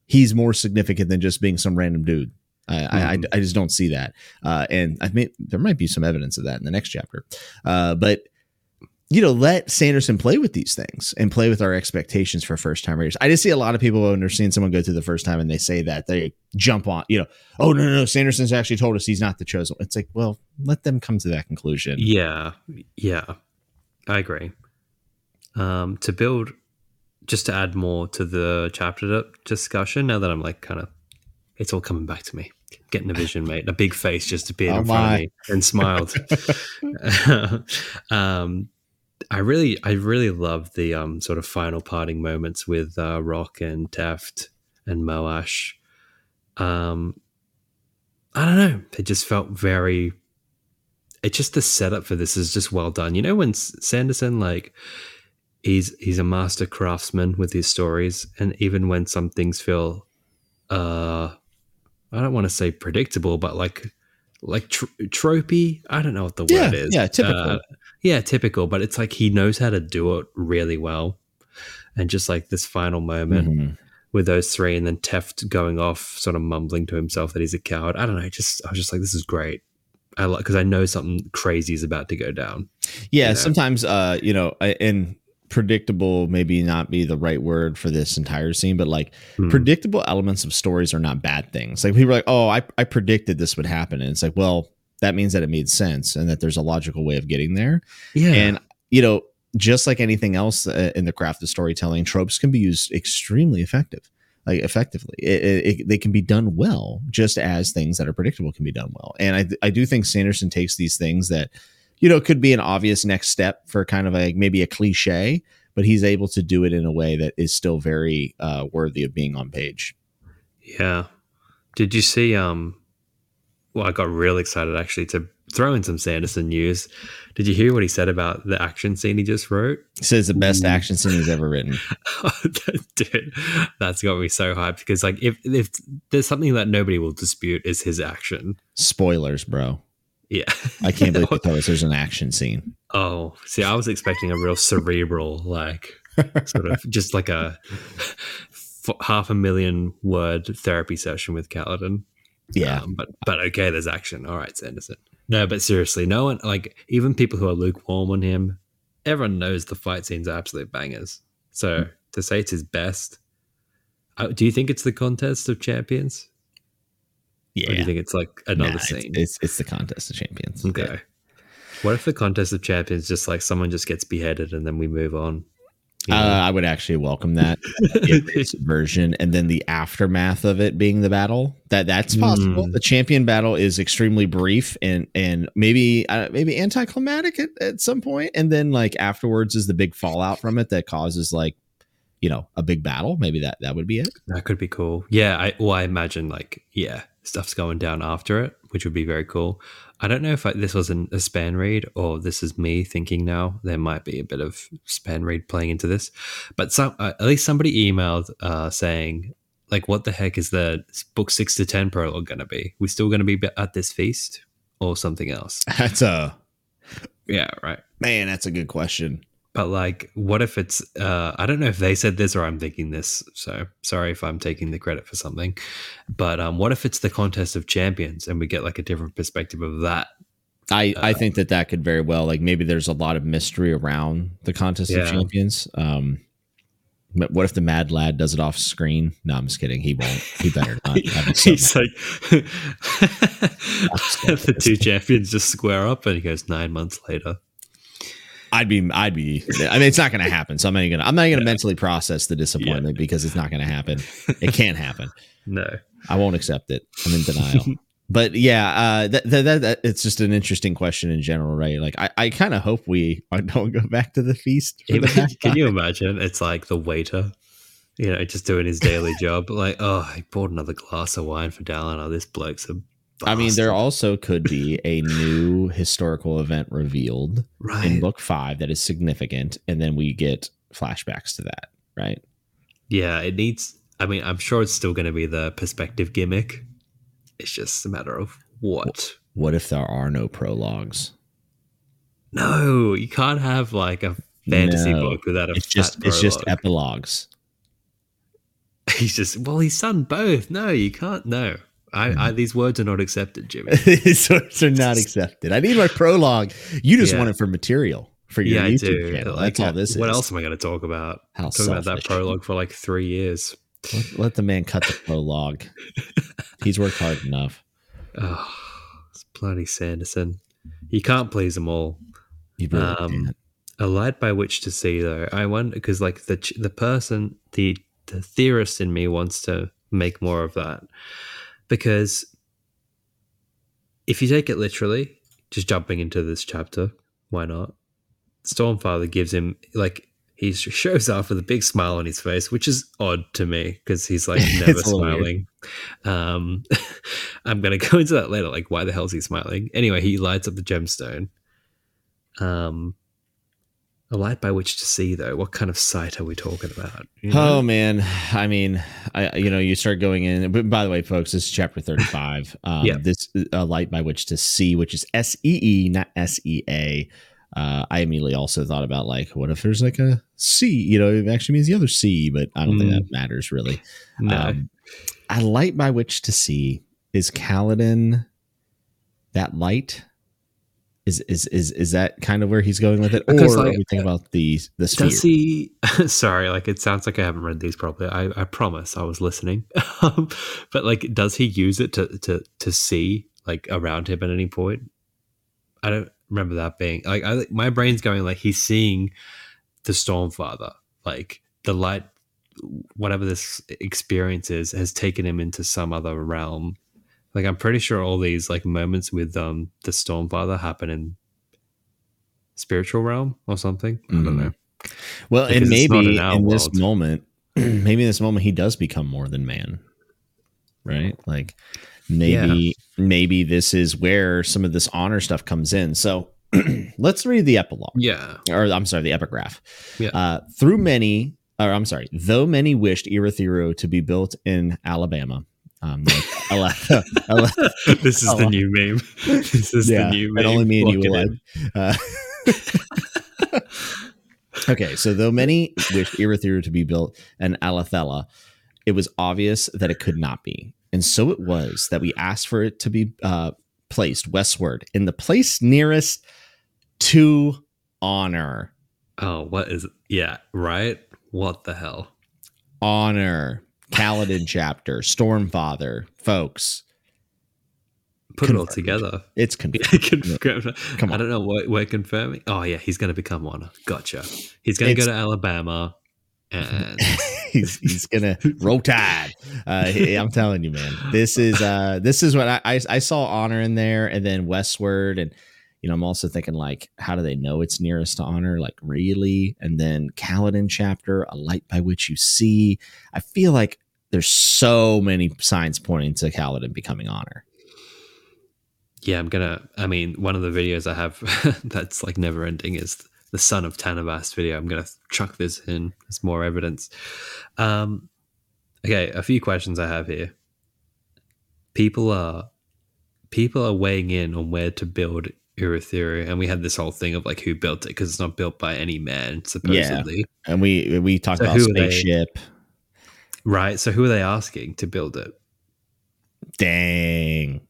Speaker 2: he's more significant than just being some random dude. I, I, I,
Speaker 1: Mhm.
Speaker 2: I just don't see that, uh, and I mean there might be some evidence of that in the next chapter, uh, but you know let Sanderson play with these things and play with our expectations for first time readers. I just see a lot of people when they're seeing someone go through the first time and they say that they jump on, you know, oh no no no Sanderson's actually told us he's not the chosen. It's like well let them come to that conclusion.
Speaker 1: Yeah, yeah, I agree. Um, to build, just to add more to the chapter discussion. Now that I'm like kind of, it's all coming back to me. Getting a vision, mate. A big face just appeared
Speaker 2: Oh,
Speaker 1: in front
Speaker 2: my.
Speaker 1: of me and smiled. *laughs* *laughs* um, I really, I really love the um sort of final parting moments with uh, Rock and Teft and Moash. Um, I don't know. It just felt very it's just the setup for this is just well done. You know when Sanderson like he's he's a master craftsman with his stories, and even when some things feel, uh, I don't want to say predictable, but like like tr- tropey. I don't know what the
Speaker 2: Yeah,
Speaker 1: word is.
Speaker 2: yeah, typical.
Speaker 1: Uh, yeah, typical. But it's like he knows how to do it really well, and just like this final moment
Speaker 2: Mhm.
Speaker 1: with those three, and then Teft going off, sort of mumbling to himself that he's a coward. I don't know. Just I was just like, this is great. I like because I know something crazy is about to go down.
Speaker 2: Yeah,
Speaker 1: you know?
Speaker 2: sometimes uh, you know, I- and predictable maybe not be the right word for this entire scene, but like
Speaker 1: Hmm.
Speaker 2: predictable elements of stories are not bad things. Like people are like, oh, I, I predicted this would happen. And it's like, well, that means that it made sense and that there's a logical way of getting there.
Speaker 1: yeah.
Speaker 2: And, you know, just like anything else uh, in the craft of storytelling, tropes can be used extremely effective. Like effectively, it, it, it- they can be done well, just as things that are predictable can be done well. And I, I do think Sanderson takes these things that, you know, could be an obvious next step for kind of like maybe a cliche, but he's able to do it in a way that is still very uh, worthy of being on page.
Speaker 1: Yeah. Did you see um well I got real excited actually to throw in some Sanderson news. Did you hear what he said about the action scene he just wrote?
Speaker 2: He says the best
Speaker 1: Ooh.
Speaker 2: action scene he's ever written. *laughs*
Speaker 1: Dude, that's got me so hyped because like if if there's something that nobody will dispute is his action.
Speaker 2: Spoilers, bro.
Speaker 1: Yeah.
Speaker 2: I can't believe you told us there's an action scene.
Speaker 1: Oh, see, I was expecting a real cerebral, like, sort of *laughs* just like a f- half a million word therapy session with Kaladin.
Speaker 2: Yeah.
Speaker 1: Um, but but okay, there's action. All right, Sanderson. No, but seriously, no one like even people who are lukewarm on him. Everyone knows the fight scenes are absolute bangers. So
Speaker 2: Hmm.
Speaker 1: to say it's his best, uh, do you think it's the contest of champions,
Speaker 2: yeah.
Speaker 1: or do you think it's like another
Speaker 2: Nah,
Speaker 1: scene?
Speaker 2: It's, it's the contest of champions.
Speaker 1: okay. What if the contest of champions just like someone just gets beheaded and then we move on? You
Speaker 2: Uh. I would actually welcome that *laughs* version, and then the aftermath of it being the battle. That that's possible.
Speaker 1: Mm.
Speaker 2: The champion battle is extremely brief and and maybe uh, maybe anticlimactic at, at some point, and then like afterwards is the big fallout from it that causes like you know a big battle. Maybe that that would be it.
Speaker 1: That could be cool. Yeah, I well, I imagine like yeah, stuff's going down after it, which would be very cool. I don't know if I, this was an, a spanreed or this is me thinking now. There might be a bit of spanreed playing into this, but some uh, at least somebody emailed uh, saying like, "What the heck is the book six to ten prologue going to be? We still going to be at this feast or something else?"
Speaker 2: That's a
Speaker 1: Yeah, right.
Speaker 2: man. That's a good question.
Speaker 1: But like, what if it's? Uh, I don't know if they said this or I'm thinking this. So sorry if I'm taking the credit for something. But um, what if it's the contest of champions and we get like a different perspective of that?
Speaker 2: I, I
Speaker 1: Uh,
Speaker 2: think that that could very well like maybe there's a lot of mystery around the contest of champions. Um, but what if the mad lad does it off screen? No, I'm just kidding. He won't. He better *laughs* not. That'd be so
Speaker 1: He's like, *laughs* the two champions just square up, and he goes nine months later.
Speaker 2: I'd be, I'd be. I mean, it's not going to happen. So I'm not gonna. I'm not going to mentally process the disappointment because it's not going to happen. It can't happen. *laughs*
Speaker 1: No,
Speaker 2: I won't accept it. I'm in denial. *laughs* but yeah, uh, that, that, that, it's just an interesting question in general, right? Like, I, I kind of hope we *laughs* don't go back to the feast. For the
Speaker 1: can you imagine? It's like the waiter, you know, just doing his daily job. Like, oh, I bought another glass of wine for Dallin. Oh, this bloke's a.
Speaker 2: I mean, there also could be a new *laughs* historical event revealed in book five that is significant, and then we get flashbacks to that, right?
Speaker 1: Yeah, it needs. I mean, I'm sure it's still going to be the perspective gimmick. It's just a matter of what.
Speaker 2: What if there are no prologues?
Speaker 1: No, you can't have like a fantasy
Speaker 2: No,
Speaker 1: book without a.
Speaker 2: It's just
Speaker 1: fat
Speaker 2: it's just epilogues. *laughs*
Speaker 1: He's just well, he's done both. No, you can't. No, I,
Speaker 2: Mm-hmm.
Speaker 1: I these words are not accepted, Jimmy. *laughs*
Speaker 2: These words are not *laughs* accepted. I need my prologue. You just
Speaker 1: Yeah.
Speaker 2: want it for material for your
Speaker 1: yeah,
Speaker 2: YouTube channel.
Speaker 1: Like,
Speaker 2: That's all this is.
Speaker 1: What else am I going to talk about?
Speaker 2: How
Speaker 1: Talking about that prologue for like three years.
Speaker 2: Let, let the man cut the prologue. *laughs* He's worked hard enough.
Speaker 1: Oh, it's bloody Sanderson. You can't please them all.
Speaker 2: You really
Speaker 1: Um,
Speaker 2: can't.
Speaker 1: A light by which to see, though. I wonder because, like, the the person, the the theorist in me wants to make more of that because if you take it literally, just jumping into this chapter, why not? Stormfather gives him like he shows off with a big smile on his face, which is odd to me because he's like *laughs* never
Speaker 2: It's a little weird.
Speaker 1: smiling. Um, *laughs* I'm gonna go into that later. Like, why the hell's he smiling? Anyway, he lights up the gemstone. Um, a light by which to see, though. What kind of sight are we talking about? You know?
Speaker 2: Oh man, I mean, I you know you start going in. But by the way, folks, this is chapter thirty-five. *laughs* Um,
Speaker 1: Yeah.
Speaker 2: this a light by which to see, which is S E E, not S E A. Uh, I immediately also thought about like, what if there's like a C? You know, it actually means the other C, but I don't think
Speaker 1: Mm.
Speaker 2: that matters really.
Speaker 1: no.
Speaker 2: Um, a light by which to see is Kaladin. That light Is is is is that kind of where he's going with it, or
Speaker 1: Because,
Speaker 2: are we thinking about the the sphere?
Speaker 1: Does he? *laughs* Sorry, like it sounds like I haven't read these properly. I, I promise I was listening. *laughs* Um, but like, does he use it to to to see like around him at any point? I don't remember that being like. I my brain's going like he's seeing the Stormfather, like the light, whatever this experience is, has taken him into some other realm. Like I'm pretty sure all these like moments with um the Stormfather happen in spiritual realm or something. I don't
Speaker 2: Mhm.
Speaker 1: know.
Speaker 2: Well,
Speaker 1: Because
Speaker 2: and maybe
Speaker 1: in
Speaker 2: this
Speaker 1: world.
Speaker 2: moment, *clears throat* maybe in this moment he does become more than man, right? Like maybe maybe this is where some of this honor stuff comes in. So *clears throat* let's read the epilogue,
Speaker 1: Yeah.
Speaker 2: or I'm sorry, the epigraph.
Speaker 1: Yeah.
Speaker 2: Uh, through many, or I'm sorry, though many wished Urithiru to be built in Alabama. Um, like, *laughs* *laughs* *laughs*
Speaker 1: this is the new meme. This is
Speaker 2: yeah,
Speaker 1: the new
Speaker 2: and
Speaker 1: meme.
Speaker 2: only me and you will
Speaker 1: it
Speaker 2: like.
Speaker 1: in.
Speaker 2: Uh, okay, so though many wished Urithiru to be built in Alethela, it was obvious that it could not be. And so it was that we asked for it to be uh, placed westward in the place nearest to honor.
Speaker 1: Oh, what is? Yeah, right. What the hell?
Speaker 2: Honor. Kaladin chapter, Stormfather, folks.
Speaker 1: Put it all together.
Speaker 2: It's *laughs* confused.
Speaker 1: Yeah, confirm.
Speaker 2: Come
Speaker 1: I don't know what we're confirming. Oh yeah, he's going to become one. Gotcha. He's going to go to Alabama, and *laughs*
Speaker 2: he's he's gonna roll tide. Uh, I'm telling you, man. This is uh this is what I, I I saw honor in there, and then westward, and you know I'm also thinking like, how do they know it's nearest to honor? Like really? And then Kaladin chapter, a light by which you see. I feel like there's so many signs pointing to Kaladin becoming honor.
Speaker 1: yeah, I'm gonna. I mean, one of the videos I have *laughs* that's like never ending is the son of Tanavast video. I'm gonna chuck this in as more evidence. Um, okay, a few questions I have here. People are people are weighing in on where to build Urithiru, and we had this whole thing of like who built it because it's not built by any man supposedly, Yeah.
Speaker 2: And we we talked
Speaker 1: So
Speaker 2: about
Speaker 1: they?
Speaker 2: spaceship.
Speaker 1: right? So who are they asking to build it?
Speaker 2: Dang.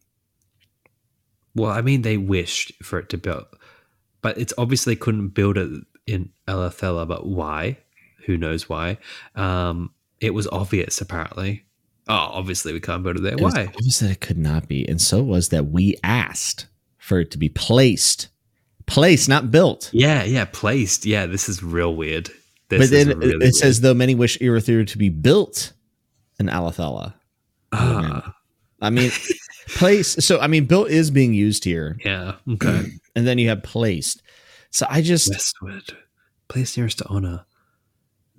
Speaker 1: Well, I mean, they wished for it to build, but it's obviously couldn't build it in Alethela. But why? Who knows why? Um, it was obvious, apparently. Oh, obviously we can't build it there.
Speaker 2: It was
Speaker 1: Why?
Speaker 2: obvious that it could not be, and so was that we asked for it to be placed, placed, not built.
Speaker 1: Yeah, yeah, placed. Yeah, this is real weird. This
Speaker 2: but then it,
Speaker 1: really
Speaker 2: it
Speaker 1: weird.
Speaker 2: says though many wish Urithiru to be built in Alethela.
Speaker 1: ah,
Speaker 2: I mean, place. So I mean, built is being used here,
Speaker 1: yeah, okay. *clears throat*
Speaker 2: and then you have placed. So I just
Speaker 1: Westward, place nearest to honor.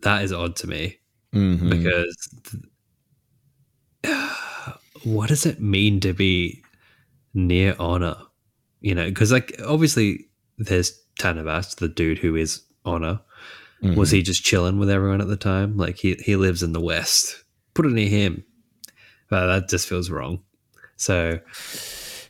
Speaker 1: That is odd to me.
Speaker 2: Mhm.
Speaker 1: because th- *sighs* what does it mean to be near honor you know because like obviously there's tanavast the dude who is honor was
Speaker 2: Mhm.
Speaker 1: he just chilling with everyone at the time like he, he lives in the west put it near him but that just feels wrong so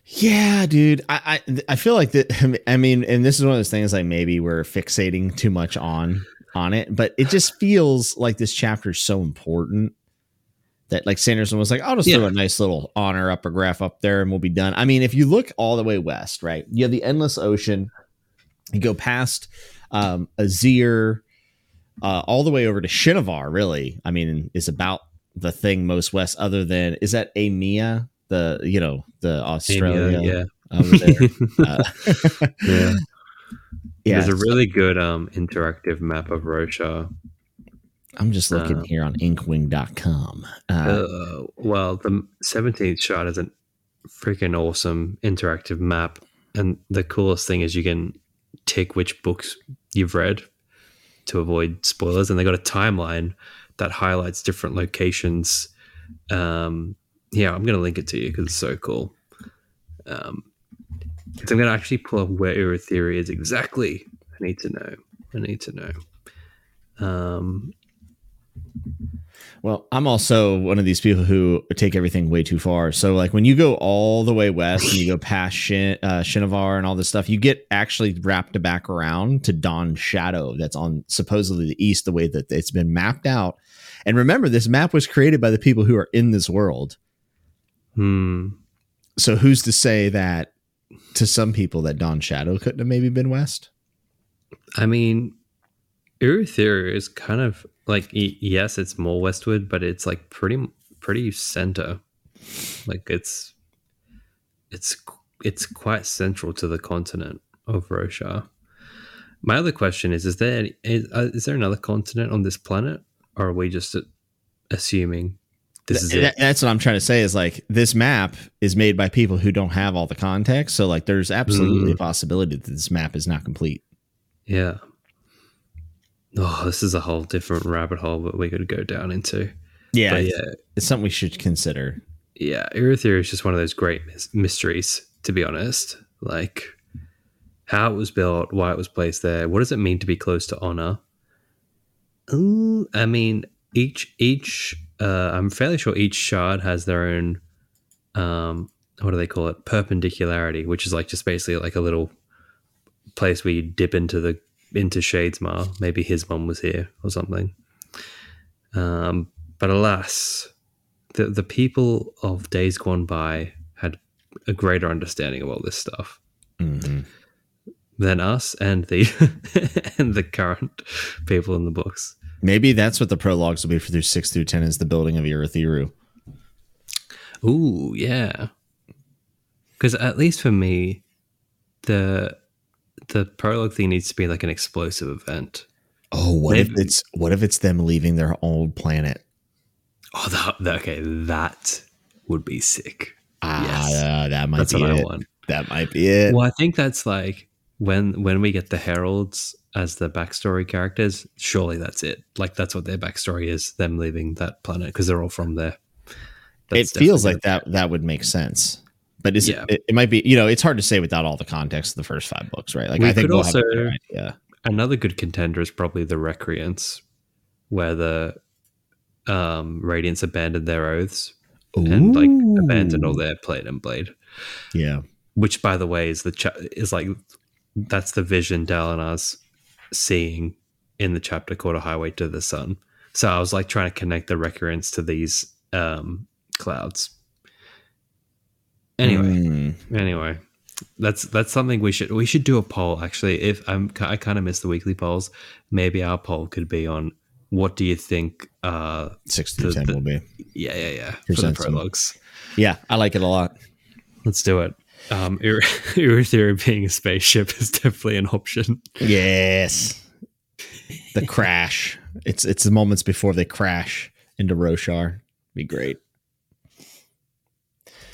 Speaker 2: Yeah, dude. I, I I feel like that. *laughs* I mean, and this is one of those things like maybe we're fixating too much on on it, but it just feels like this chapter is so important that like Sanderson was like, I'll just throw a nice little honor epigraph up there and we'll be done. I mean, if you look all the way west, right, you have the endless ocean. You go past um, Azir, uh, all the way over to Shinovar. Really, I mean, is about the thing most west. Other than is that Aimia, the you know the Australia
Speaker 1: yeah
Speaker 2: over *laughs* there. Uh, *laughs*
Speaker 1: yeah
Speaker 2: yeah,
Speaker 1: there's a really good um interactive map of Roshar
Speaker 2: I'm just looking
Speaker 1: uh,
Speaker 2: here on inkwing.com. Uh,
Speaker 1: Uh, well, the 17th Shard is a freaking awesome interactive map. And the coolest thing is you can tick which books you've read to avoid spoilers. And they got a timeline that highlights different locations. Um, yeah, I'm going to link it to you because it's so cool. Um, so I'm going to actually pull up where Urithiru is exactly. I need to know. I need to know. Um,
Speaker 2: Well, I'm also one of these people who take everything way too far. So, like when you go all the way west and you go past Shin, uh, Shinovar and all this stuff, you get actually wrapped back around to Dawn Shadow. That's on supposedly the east, the way that it's been mapped out. And remember, this map was created by the people who are in this world.
Speaker 1: hmm.
Speaker 2: So, who's to say that to some people that Dawn Shadow couldn't have maybe been west.
Speaker 1: I mean, Urithiru is kind of like yes, it's more westward, but it's like pretty pretty center. Like it's it's it's quite central to the continent of Roshar. My other question is: Is there any, is, uh, is there another continent on this planet, or are we just assuming this is
Speaker 2: it? That's what I'm trying to say. Is like this map is made by people who don't have all the context. So like, there's absolutely mm. a possibility that this map is not complete.
Speaker 1: Yeah. Oh, this is a whole different rabbit hole that we could go down into.
Speaker 2: Yeah, but yeah, it's something we should consider.
Speaker 1: Yeah, Urithiru is just one of those great mysteries. To be honest, like how it was built, why it was placed there. What does it mean to be close to honor? Ooh, I mean, each each uh, I'm fairly sure each shard has their own um, what do they call it? Perpendicularity, which is like just basically like a little place where you dip into the into Shadesmar. Maybe his mom was here or something. Um, but alas, the the people of days gone by had a greater understanding of all this stuff. Mm-hmm than us and the *laughs* and the current people in the books.
Speaker 2: Maybe that's what the prologues will be for through six through ten is the building of Urithiru.
Speaker 1: Ooh, yeah. Because at least for me, the the prologue thing needs to be like an explosive event.
Speaker 2: Oh, what Maybe. if it's what if it's them leaving their old planet?
Speaker 1: Oh, that, okay, that would be sick.
Speaker 2: Ah, yes. Uh, that might that's be it. That might be it.
Speaker 1: Well, I think that's like when when we get the heralds as the backstory characters, surely that's it. Like that's what their backstory is: them leaving that planet because they're all from there.
Speaker 2: That's it feels like that that would make sense, but is yeah. it, it? might be. You know, it's hard to say without all the context of the first five books, right? Like we I think we'll also,
Speaker 1: have Another good contender is probably the Recreants, where the um, Radiants abandoned their oaths Ooh. and like abandoned all their plate and blade.
Speaker 2: Yeah,
Speaker 1: which by the way is the cha- is like that's the vision Dalinar's seeing in the chapter called A Highway to the Sun. So I was like trying to connect the Recreance to these um, clouds. Anyway, mm. anyway, that's that's something we should we should do a poll actually. If I'm I kind of miss the weekly polls, maybe our poll could be on what do you think uh
Speaker 2: six to ten will be?
Speaker 1: Yeah, yeah, yeah. For the prologues.
Speaker 2: Yeah, I like it a lot.
Speaker 1: Let's do it um, *laughs* Urithiru being a spaceship is *laughs* definitely an option.
Speaker 2: Yes. The crash. It's it's the moments before they crash into Roshar. Be great.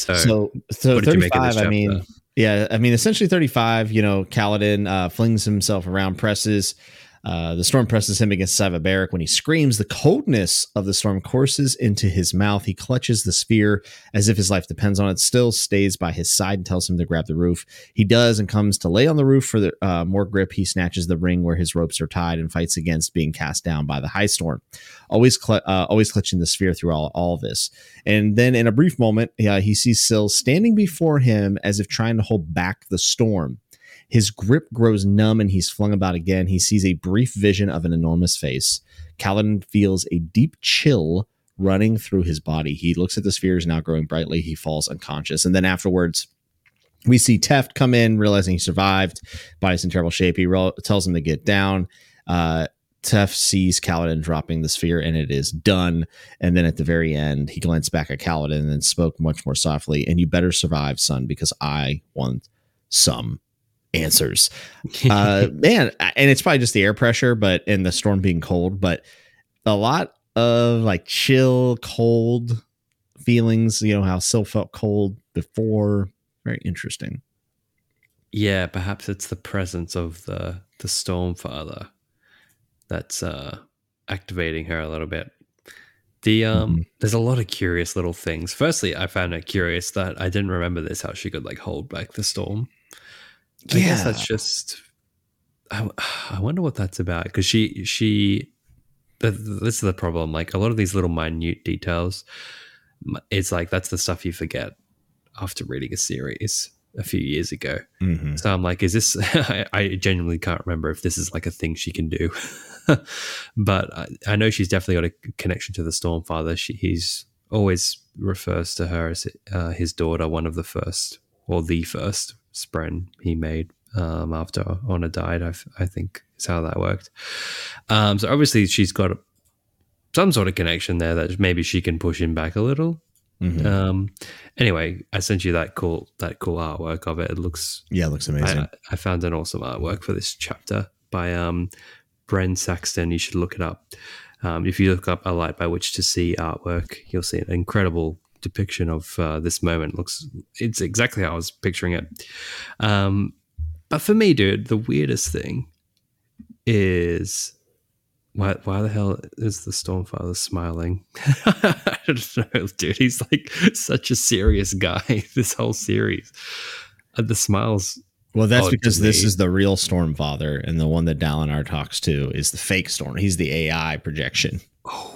Speaker 2: So so, so thirty five. I mean, yeah. I mean, essentially thirty five. You know, Kaladin uh, flings himself around, presses uh, the storm presses him against Sava when he screams. The coldness of the storm courses into his mouth. He clutches the sphere as if his life depends on it. Syl stays by his side and tells him to grab the roof. He does and comes to lay on the roof for the, uh, more grip. He snatches the ring where his ropes are tied and fights against being cast down by the high storm. Always, cl- uh, always clutching the sphere through all all this. And then in a brief moment, he sees Syl standing before him as if trying to hold back the storm. His grip grows numb and he's flung about again. He sees a brief vision of an enormous face. Kaladin feels a deep chill running through his body. He looks at the spheres now growing brightly. He falls unconscious. And then afterwards, we see Teft come in, realizing he survived. Body's in terrible shape. He re- tells him to get down. Uh, Teft sees Kaladin dropping the sphere and it is done. And then at the very end, he glanced back at Kaladin and spoke much more softly. And you better survive, son, because I want some answers. Uh, *laughs* man, and it's probably just the air pressure, but and the storm being cold, but a lot of like chill, cold feelings. You know how Syl felt cold before. Very interesting.
Speaker 1: Yeah, perhaps it's the presence of the the storm father that's uh, activating her a little bit. The um, mm-hmm. there's a lot of curious little things. Firstly, I found it curious that I didn't remember this how she could like hold back the storm. I yeah. guess that's just. I, I wonder what that's about because she she. This is the problem. Like a lot of these little minute details, it's like that's the stuff you forget after reading a series a few years ago. Mm-hmm. So I'm like, is this? *laughs* I, I, genuinely can't remember if this is like a thing she can do. *laughs* but I, I, know she's definitely got a connection to the Stormfather. She, he's always refers to her as uh, his daughter, one of the first or the first spren he made um, after Honor died. I, I think is how that worked. Um, so obviously she's got some sort of connection there that maybe she can push him back a little. Mm-hmm. Um, anyway, I sent you that cool that cool artwork of it. It looks
Speaker 2: yeah, it looks amazing.
Speaker 1: I, I found an awesome artwork for this chapter by um, Bren Saxton. You should look it up. Um, if you look up a light by which to see artwork, you'll see an incredible depiction of uh, this moment. Looks it's exactly how I was picturing it. Um, but for me, dude, the weirdest thing is why why the hell is the Stormfather smiling? *laughs* I don't know, dude. He's like such a serious guy this whole series. And the smiles.
Speaker 2: Well, that's because this is the real Stormfather, and the one that Dalinar talks to is the fake Storm. He's the AI projection. Oh.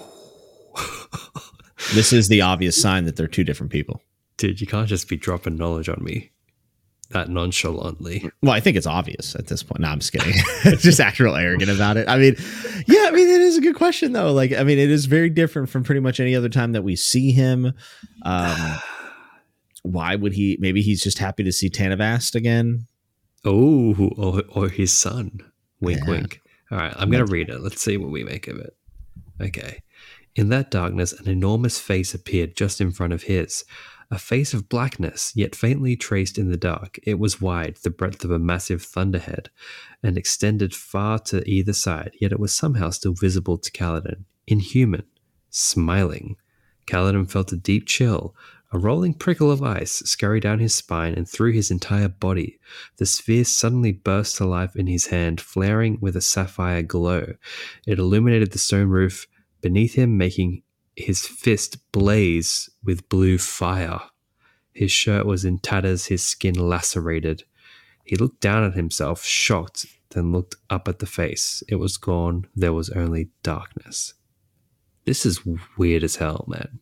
Speaker 2: This is the obvious sign that they're two different people.
Speaker 1: Dude, you can't just be dropping knowledge on me that nonchalantly.
Speaker 2: Well, I think it's obvious at this point. No, I'm just kidding. *laughs* just act real arrogant about it. I mean, yeah, I mean, it is a good question though. Like, I mean, it is very different from pretty much any other time that we see him. Um, *sighs* why would he? Maybe he's just happy to see Tanavast again.
Speaker 1: Oh, or, or his son. Wink, yeah. wink. All right, I'm going to read it. Let's see what we make of it. Okay. In that darkness, an enormous face appeared just in front of his a face of blackness, yet faintly traced in the dark. It was wide, the breadth of a massive thunderhead, and extended far to either side, yet it was somehow still visible to Kaladin, inhuman, smiling. Kaladin felt a deep chill. A rolling prickle of ice scurried down his spine and through his entire body. The sphere suddenly burst to life in his hand, flaring with a sapphire glow. It illuminated the stone roof beneath him, making his fist blaze with blue fire. His shirt was in tatters, his skin lacerated. He looked down at himself, shocked, then looked up at the face. It was gone. There was only darkness. This is weird as hell, man.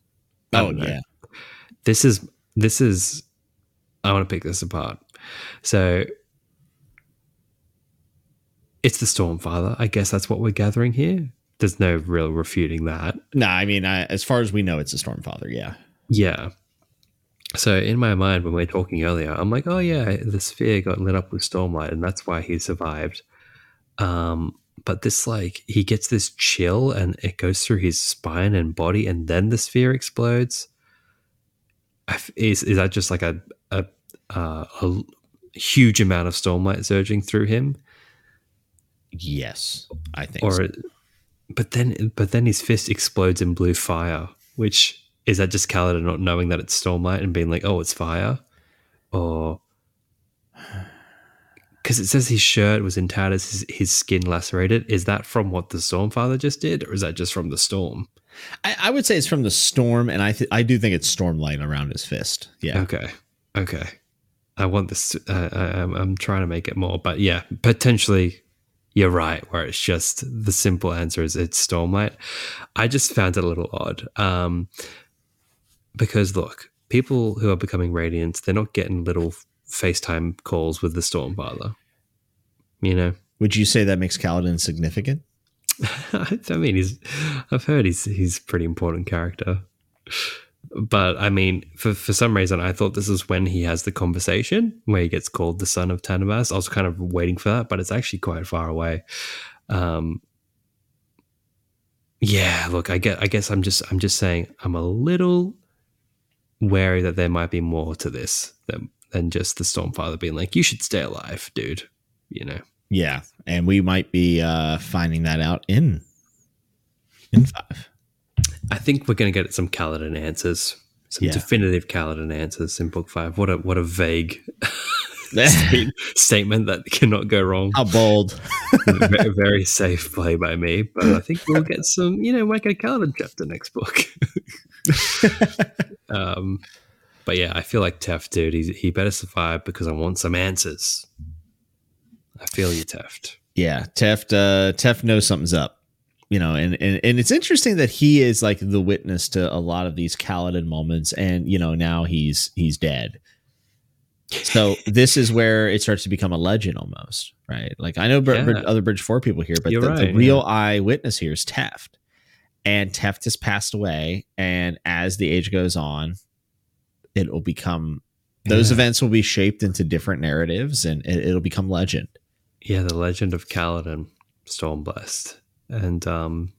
Speaker 2: Oh yeah.
Speaker 1: This is this is I want to pick this apart. So it's the Stormfather. I guess that's what we're gathering here there's no real refuting that.
Speaker 2: No, I mean, I, as far as we know, it's a Stormfather. Yeah.
Speaker 1: Yeah. So in my mind, when we were talking earlier, I'm like, oh yeah, the sphere got lit up with stormlight, and that's why he survived. Um, but this like he gets this chill, and it goes through his spine and body, and then the sphere explodes. Is is that just like a a, uh, a huge amount of stormlight surging through him?
Speaker 2: Yes, I think.
Speaker 1: Or so but then but then his fist explodes in blue fire, which is that just Kaladin not knowing that it's Stormlight and being like, oh, it's fire? Or *sighs* because it says his shirt was in tatters, his, his skin lacerated. Is that from what the Stormfather just did, or is that just from the storm?
Speaker 2: I, I would say it's from the storm, and I th- I do think it's Stormlight around his fist. Yeah.
Speaker 1: Okay. Okay. I want this. To, uh, I, I'm trying to make it more, but yeah, potentially you're right, where it's just the simple answer is it's Stormlight. I just found it a little odd. Um, because look, people who are becoming Radiants, they're not getting little FaceTime calls with the Stormfather. You know?
Speaker 2: Would you say that makes Kaladin significant? *laughs*
Speaker 1: I mean, he's. I've heard he's he's a pretty important character but I mean, for for some reason, I thought this is when he has the conversation where he gets called the son of Tanavast. I was kind of waiting for that, but it's actually quite far away. Um, yeah, look, I get. I guess I'm just. I'm just saying. I'm a little wary that there might be more to this than than just the Stormfather being like, "You should stay alive, dude." You know.
Speaker 2: Yeah, and we might be uh, finding that out in in five.
Speaker 1: I think we're going to get some Kaladin answers, some yeah. definitive Kaladin answers in book five. What a what a vague *laughs* *laughs* statement that cannot go wrong.
Speaker 2: How bold! *laughs*
Speaker 1: very, very, safe play by me, but I think we'll get some. You know, might get a Kaladin chapter next book. um, but yeah, I feel like Teft, dude. He he better survive because I want some answers. I feel you, Teft.
Speaker 2: Yeah, Teft. Uh, Teft knows something's up you know, and, and and it's interesting that he is like the witness to a lot of these Kaladin moments, and you know now he's he's dead. So *laughs* this is where it starts to become a legend almost, right? Like I know yeah. Br- other Bridge Four people here, but the, right, the, real yeah. eyewitness here is Teft, and Teft has passed away, and as the age goes on, it will become those
Speaker 1: Yeah.
Speaker 2: events will be shaped into different narratives and it, it'll become legend.
Speaker 1: Yeah, the legend of Kaladin Stormblessed. And um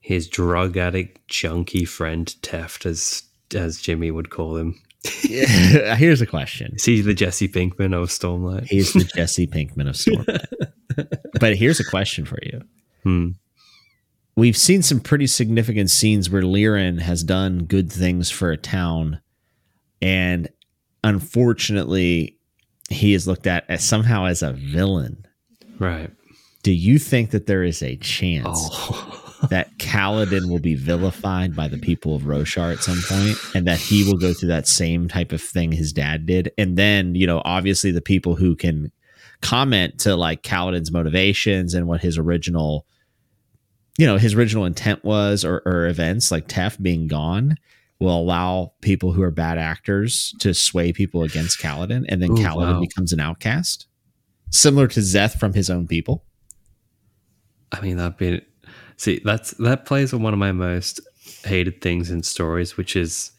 Speaker 1: his drug addict junkie friend Teft as as Jimmy would call him. *laughs*
Speaker 2: Here's a question.
Speaker 1: Is he the Jesse Pinkman of Stormlight?
Speaker 2: He's the Jesse Pinkman of Storm. *laughs* but here's a question for you.
Speaker 1: Hmm.
Speaker 2: We've seen some pretty significant scenes where Lirin has done good things for a town, and unfortunately, he is looked at as somehow as a villain.
Speaker 1: Right.
Speaker 2: Do you think that there is a chance
Speaker 1: Oh.
Speaker 2: that *laughs* Kaladin will be vilified by the people of Roshar at some point, and that he will go through that same type of thing his dad did? And then, you know, obviously the people who can comment to like Kaladin's motivations and what his original, you know, his original intent was, or, or events like Teft being gone. Will allow people who are bad actors to sway people against Kaladin, and then
Speaker 1: Ooh,
Speaker 2: Kaladin
Speaker 1: wow.
Speaker 2: becomes an outcast, similar to Szeth from his own people.
Speaker 1: I mean, that'd be see that's that plays on one of my most hated things in stories, which is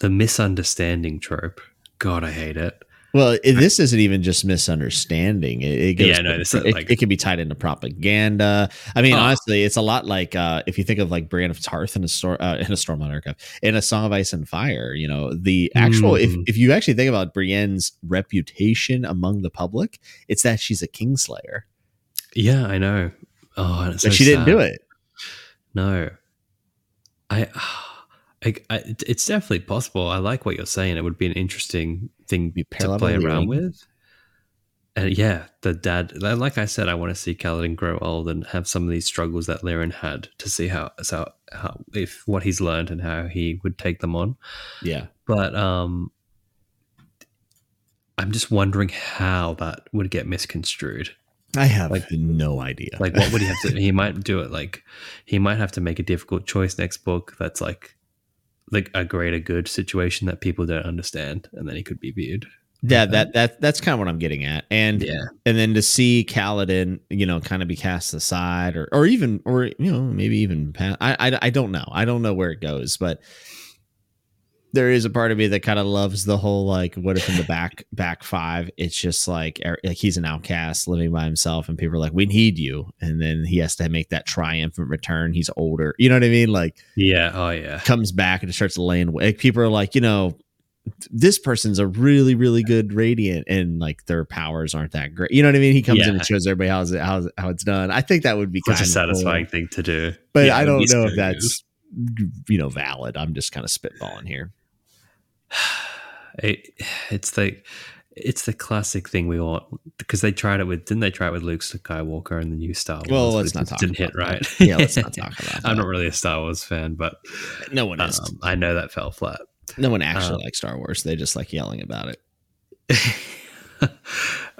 Speaker 1: the misunderstanding trope. God, I hate it.
Speaker 2: Well, it, this isn't even just misunderstanding. It, it goes,
Speaker 1: Yeah, no, this
Speaker 2: it,
Speaker 1: like-
Speaker 2: it can be tied into propaganda. I mean,
Speaker 1: Oh.
Speaker 2: honestly, it's a lot like uh, if you think of like Brienne of Tarth in a storm uh, in a Storm Archive, in a Song of Ice and Fire. You know, the actual if
Speaker 1: Mhm.
Speaker 2: if you actually think about Brienne's reputation among the public, it's that she's a kingslayer,
Speaker 1: Yeah, I know. Oh,
Speaker 2: but
Speaker 1: so
Speaker 2: she didn't do it.
Speaker 1: No, I, *sighs* I, I, it's definitely possible. I like what you're saying. It would be an interesting thing to play around with. And yeah, the dad. Like I said, I want to see Kaladin grow old and have some of these struggles that Lirin had to see how, so how, if what he's learned and how he would take them on.
Speaker 2: Yeah,
Speaker 1: But um, I'm just wondering how that would get misconstrued.
Speaker 2: I have
Speaker 1: Like-
Speaker 2: no idea.
Speaker 1: Like, what would he have to? He might do it like he might have to make a difficult choice next book. That's like like a greater good situation that people don't understand, and then he could be viewed.
Speaker 2: yeah, that that that's kind of what I'm getting at, and
Speaker 1: Yeah,
Speaker 2: and then to see Kaladin, you know, kind of be cast aside, or or even, or you know, maybe even pa- I, I I don't know, I don't know where it goes, but there is a part of me that kind of loves the whole like, what if in the back back five, it's just like er- like he's an outcast living by himself, and people are like, we need you, and then he has to make that triumphant return. He's older, you know what I mean? Like
Speaker 1: yeah, oh yeah,
Speaker 2: comes back and starts laying. Like people are like, you know. This person's a really, really good radiant, and like their powers aren't that great. You know what I mean? He comes in and shows everybody how's it, how's how it's done. I think that would be
Speaker 1: such a satisfying thing to do.
Speaker 2: but
Speaker 1: Yeah,
Speaker 2: I don't know if that's you know valid. I'm just kind of spitballing here.
Speaker 1: it, it's the it's the classic thing we want because they tried it with didn't they try it with Luke Skywalker and the new Star Wars?
Speaker 2: Well, let's not talk
Speaker 1: Didn't hit right.
Speaker 2: that. Yeah, let's not talk about
Speaker 1: it. *laughs*
Speaker 2: I'm
Speaker 1: not really a Star Wars fan, but
Speaker 2: No one is.
Speaker 1: um, I know that fell flat.
Speaker 2: no one actually
Speaker 1: um,
Speaker 2: likes Star Wars. They just like yelling about it. *laughs*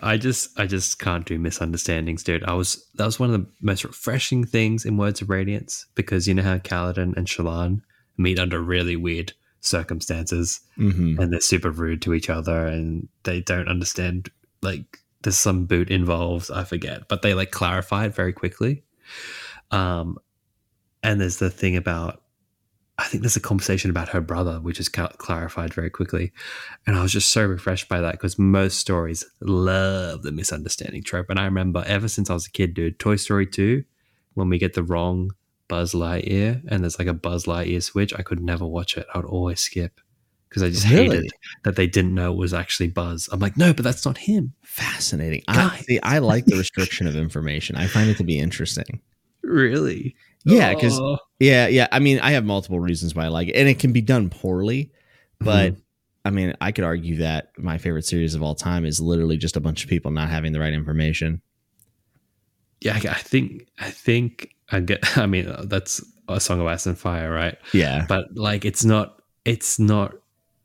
Speaker 1: I just I just can't do misunderstandings, dude. I was that was one of the most refreshing things in Words of Radiance because you know how Kaladin and Shallan meet under really weird circumstances
Speaker 2: Mm-hmm.
Speaker 1: and they're super rude to each other and they don't understand like there's some boot involved, I forget, but they like clarify it very quickly. Um and there's the thing about I think there's a conversation about her brother, which is clarified very quickly. And I was just so refreshed by that because most stories love the misunderstanding trope. And I remember ever since I was a kid, dude, Toy Story 2, when we get the wrong Buzz Lightyear and there's like a Buzz Lightyear switch, I could never watch it. I would always skip because I just
Speaker 2: Really?
Speaker 1: hated that they didn't know it was actually Buzz. I'm like, no, but that's not him.
Speaker 2: Fascinating. I see. I like the restriction of information. I find it to be interesting. *laughs*
Speaker 1: Really?
Speaker 2: Yeah, because
Speaker 1: Oh.
Speaker 2: yeah, yeah. I mean, I have multiple reasons why I like it, and it can be done poorly. But I mean, I could argue that my favorite series of all time is literally just a bunch of people not having the right information.
Speaker 1: yeah, I I think, I think I get, *laughs* I mean, that's a song of ice and fire, right?
Speaker 2: Yeah,
Speaker 1: but like it's not it's not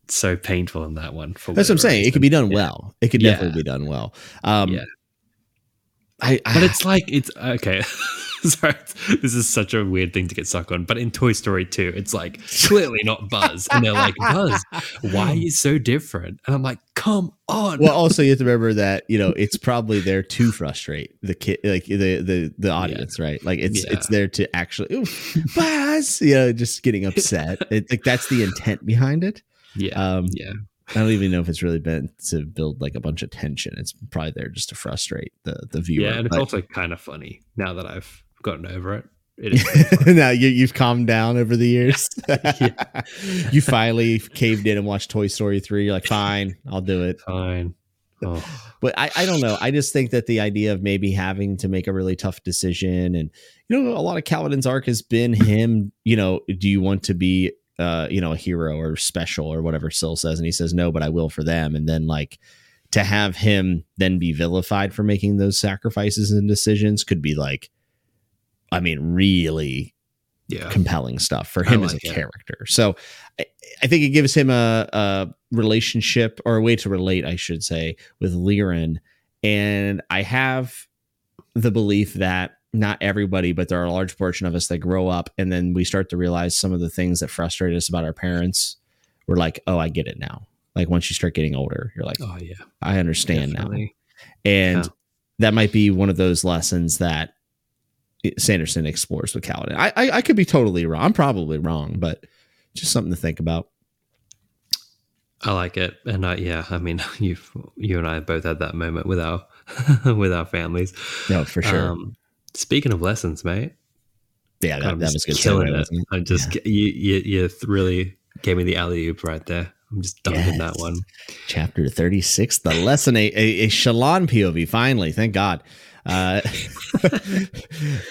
Speaker 1: so painful in that one for
Speaker 2: that's what I'm saying. It
Speaker 1: reason.
Speaker 2: could be done
Speaker 1: Yeah.
Speaker 2: well. It could
Speaker 1: Yeah.
Speaker 2: definitely be done well. Um,
Speaker 1: Yeah.
Speaker 2: I,
Speaker 1: but it's like it's okay *laughs* *laughs* sorry. This is such a weird thing to get stuck on but in toy story 2 it's like clearly not buzz and they're like buzz why are you so different? And i'm like come on.
Speaker 2: Well also you have to remember that you know it's probably there to frustrate the kid like the the the audience right? Like it's
Speaker 1: Yeah.
Speaker 2: it's there to actually ooh, buzz *laughs* you know just getting upset. It, like that's the intent behind it.
Speaker 1: Yeah.
Speaker 2: Um
Speaker 1: yeah.
Speaker 2: I don't even know if it's really meant to build like a bunch of tension. It's probably there just to frustrate the the viewer.
Speaker 1: Yeah, and it's
Speaker 2: but-
Speaker 1: also kind of funny now that I've gotten over it. It *laughs*
Speaker 2: now you, you've calmed down over the years. *laughs* *laughs* you finally caved in and watched Toy Story 3. You're like, fine, I'll do it.
Speaker 1: fine. Oh,
Speaker 2: But I, I don't know. I just think that the idea of maybe having to make a really tough decision and, you know, a lot of Kaladin's arc has been him, you know, do you want to be, uh, you know, a hero or special or whatever Syl says? And he says, no, but I will for them. And then like to have him then be vilified for making those sacrifices and decisions could be like, I mean, really
Speaker 1: yeah.
Speaker 2: compelling stuff for him as a
Speaker 1: it.
Speaker 2: character. So I, I think it gives him a, a relationship or a way to relate, I should say, with Lirin. And I have the belief that not everybody, but there are a large portion of us that grow up and then we start to realize some of the things that frustrate us about our parents. We're like, oh, I get it now. Like once you start getting older, you're like,
Speaker 1: Oh yeah.
Speaker 2: I understand now and
Speaker 1: Yeah.
Speaker 2: that might be one of those lessons that Sanderson explores with Kaladin. I, I I could be totally wrong. I'm probably wrong, but just something to think about.
Speaker 1: I like it, and uh, yeah, I mean, *laughs* you you and I have both had that moment with our *laughs* with our families.
Speaker 2: No, for sure.
Speaker 1: Um, speaking of lessons, mate,
Speaker 2: yeah, that,
Speaker 1: I'm
Speaker 2: that was good.
Speaker 1: killing
Speaker 2: segue,
Speaker 1: it.
Speaker 2: wasn't
Speaker 1: I just you, you you really gave me the alley oop right there. I'm just dunking that one.
Speaker 2: Chapter 36, the lesson, a, a, a Shallan POV, finally, thank God. Uh, *laughs*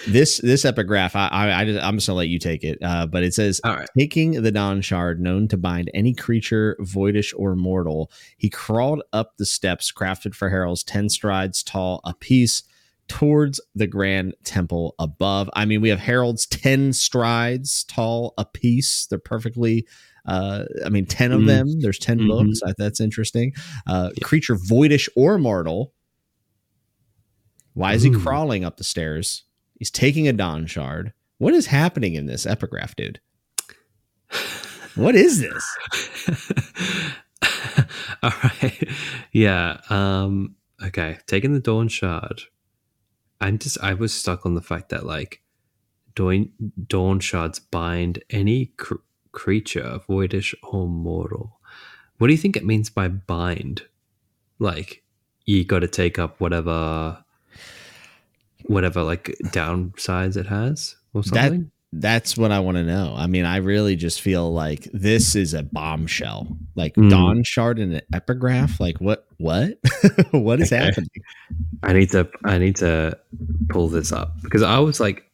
Speaker 2: this this epigraph, I, I, I just, I'm just gonna let you take it. Uh, but it says,
Speaker 1: All right.
Speaker 2: Taking the Dawn Shard, known to bind any creature, voidish or mortal, he crawled up the steps crafted for heralds, 10 strides tall apiece, towards the grand temple above. I mean, we have heralds 10 strides tall apiece. They're perfectly, uh, I mean, 10 of
Speaker 1: Mhm.
Speaker 2: them. There's 10
Speaker 1: Mhm.
Speaker 2: books. I, that's interesting. Uh,
Speaker 1: Yeah.
Speaker 2: Creature voidish or mortal. Why is he crawling up the stairs? He's taking a Dawn Shard. What is happening in this epigraph, dude? What is this? *laughs*
Speaker 1: All right. Yeah. Um, okay. Taking the Dawn Shard. I'm just, I was stuck on the fact that, like, Dawn, Dawn Shards bind any cr- creature, voidish or mortal. What do you think it means by bind? Like, you got to take up whatever, whatever, like, downsides it has or something?
Speaker 2: That- That's what I want to know. I mean, I really just feel like this is a bombshell. Like
Speaker 1: Mm.
Speaker 2: Dawn Shard in an epigraph. Like what? What? *laughs* what is
Speaker 1: Okay.
Speaker 2: happening?
Speaker 1: I need to I need to pull this up because I was like,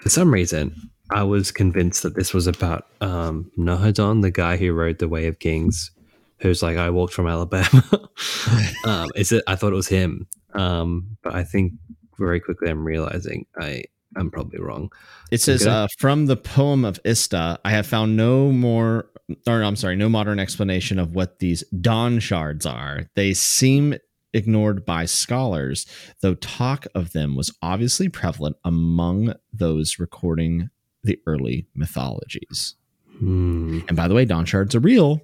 Speaker 1: for some reason, I was convinced that this was about um, Nohadon, the guy who wrote the Way of Kings, who's like, I walked from Alabama. *laughs* um, is it? I thought it was him, um, but I think very quickly I'm realizing I I'm probably wrong.
Speaker 2: It says
Speaker 1: Okay.
Speaker 2: uh, from the poem of Ista, I have found no more, or I'm sorry, no modern explanation of what these dawn shards are. They seem ignored by scholars, though talk of them was obviously prevalent among those recording the early mythologies.
Speaker 1: Hmm.
Speaker 2: And by the way, dawn shards are real.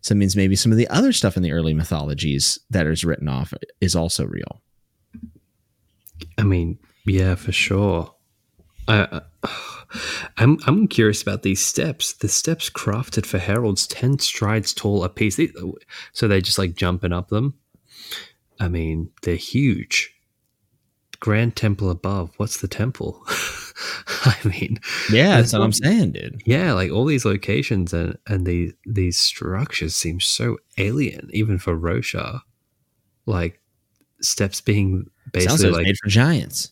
Speaker 2: So it means maybe some of the other stuff in the early mythologies that is written off is also real.
Speaker 1: I mean, yeah, for sure. I, I, I'm I'm curious about these steps. The steps crafted for heralds, ten strides tall a piece. They- So they're just like jumping up them. I mean, they're huge. Grand Temple above. What's the temple? *laughs* I mean,
Speaker 2: Yeah,
Speaker 1: That's
Speaker 2: that's what I'm saying, dude.
Speaker 1: yeah, like all these locations and and these these structures seem so alien, even for Roshar. Like steps being
Speaker 2: Sounds
Speaker 1: basically
Speaker 2: like,
Speaker 1: like
Speaker 2: made for giants.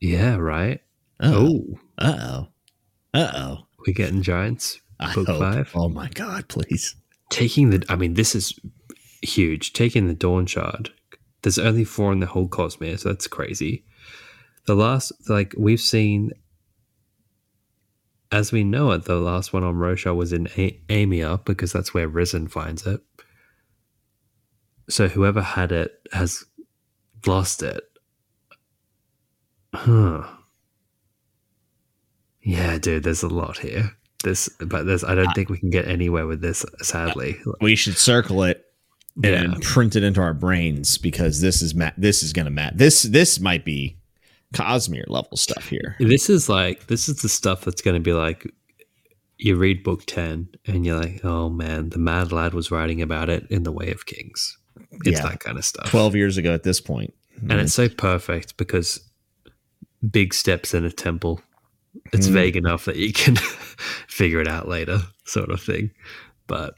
Speaker 1: yeah, right.
Speaker 2: Oh, uh oh, uh oh.
Speaker 1: we're getting giants.
Speaker 2: I
Speaker 1: Book
Speaker 2: hope.
Speaker 1: five.
Speaker 2: Oh my god, please.
Speaker 1: Taking the, I mean, this is huge. Taking the Dawn Shard. There's only four in the whole Cosmere, so that's crazy. The last, like, we've seen, as we know it, the last one on Roshar was in a- Aimia because that's where Rysn finds it. So whoever had it has lost it. Huh. Yeah, dude, there's a lot here. This, but there's, I don't think we can get anywhere with this, sadly.
Speaker 2: We should circle it and
Speaker 1: Yeah.
Speaker 2: print it into our brains because this is ma- this is gonna mat. This this might be Cosmere level stuff here.
Speaker 1: This is like this is the stuff that's going to be like you read book 10 and you're like, oh man, the mad lad was writing about it in The Way of Kings. It's
Speaker 2: Yeah.
Speaker 1: that kind of stuff.
Speaker 2: 12 years ago at this point.
Speaker 1: And it's so perfect because big steps in a temple, it's
Speaker 2: Mhm.
Speaker 1: vague enough that you can *laughs* figure it out later, sort of thing. But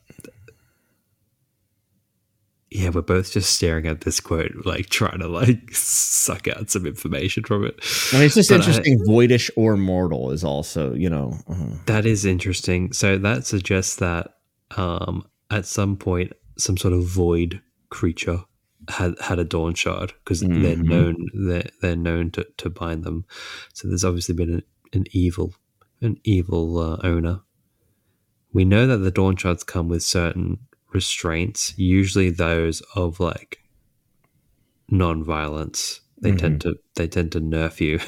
Speaker 1: yeah, we're both just staring at this quote, like trying to like *laughs* suck out some information from it.
Speaker 2: I mean, it's just
Speaker 1: But I-
Speaker 2: interesting. Voidish or mortal is also, you know, uh,
Speaker 1: That is interesting. So that suggests that um, at some point, some sort of void creature had had a dawn shard because they're
Speaker 2: Mhm.
Speaker 1: known they're, they're known to, to bind them. So there's obviously been an, an evil an evil uh, owner. We know that the dawn shards come with certain restraints, usually those of like non-violence. They tend to they tend to nerf you.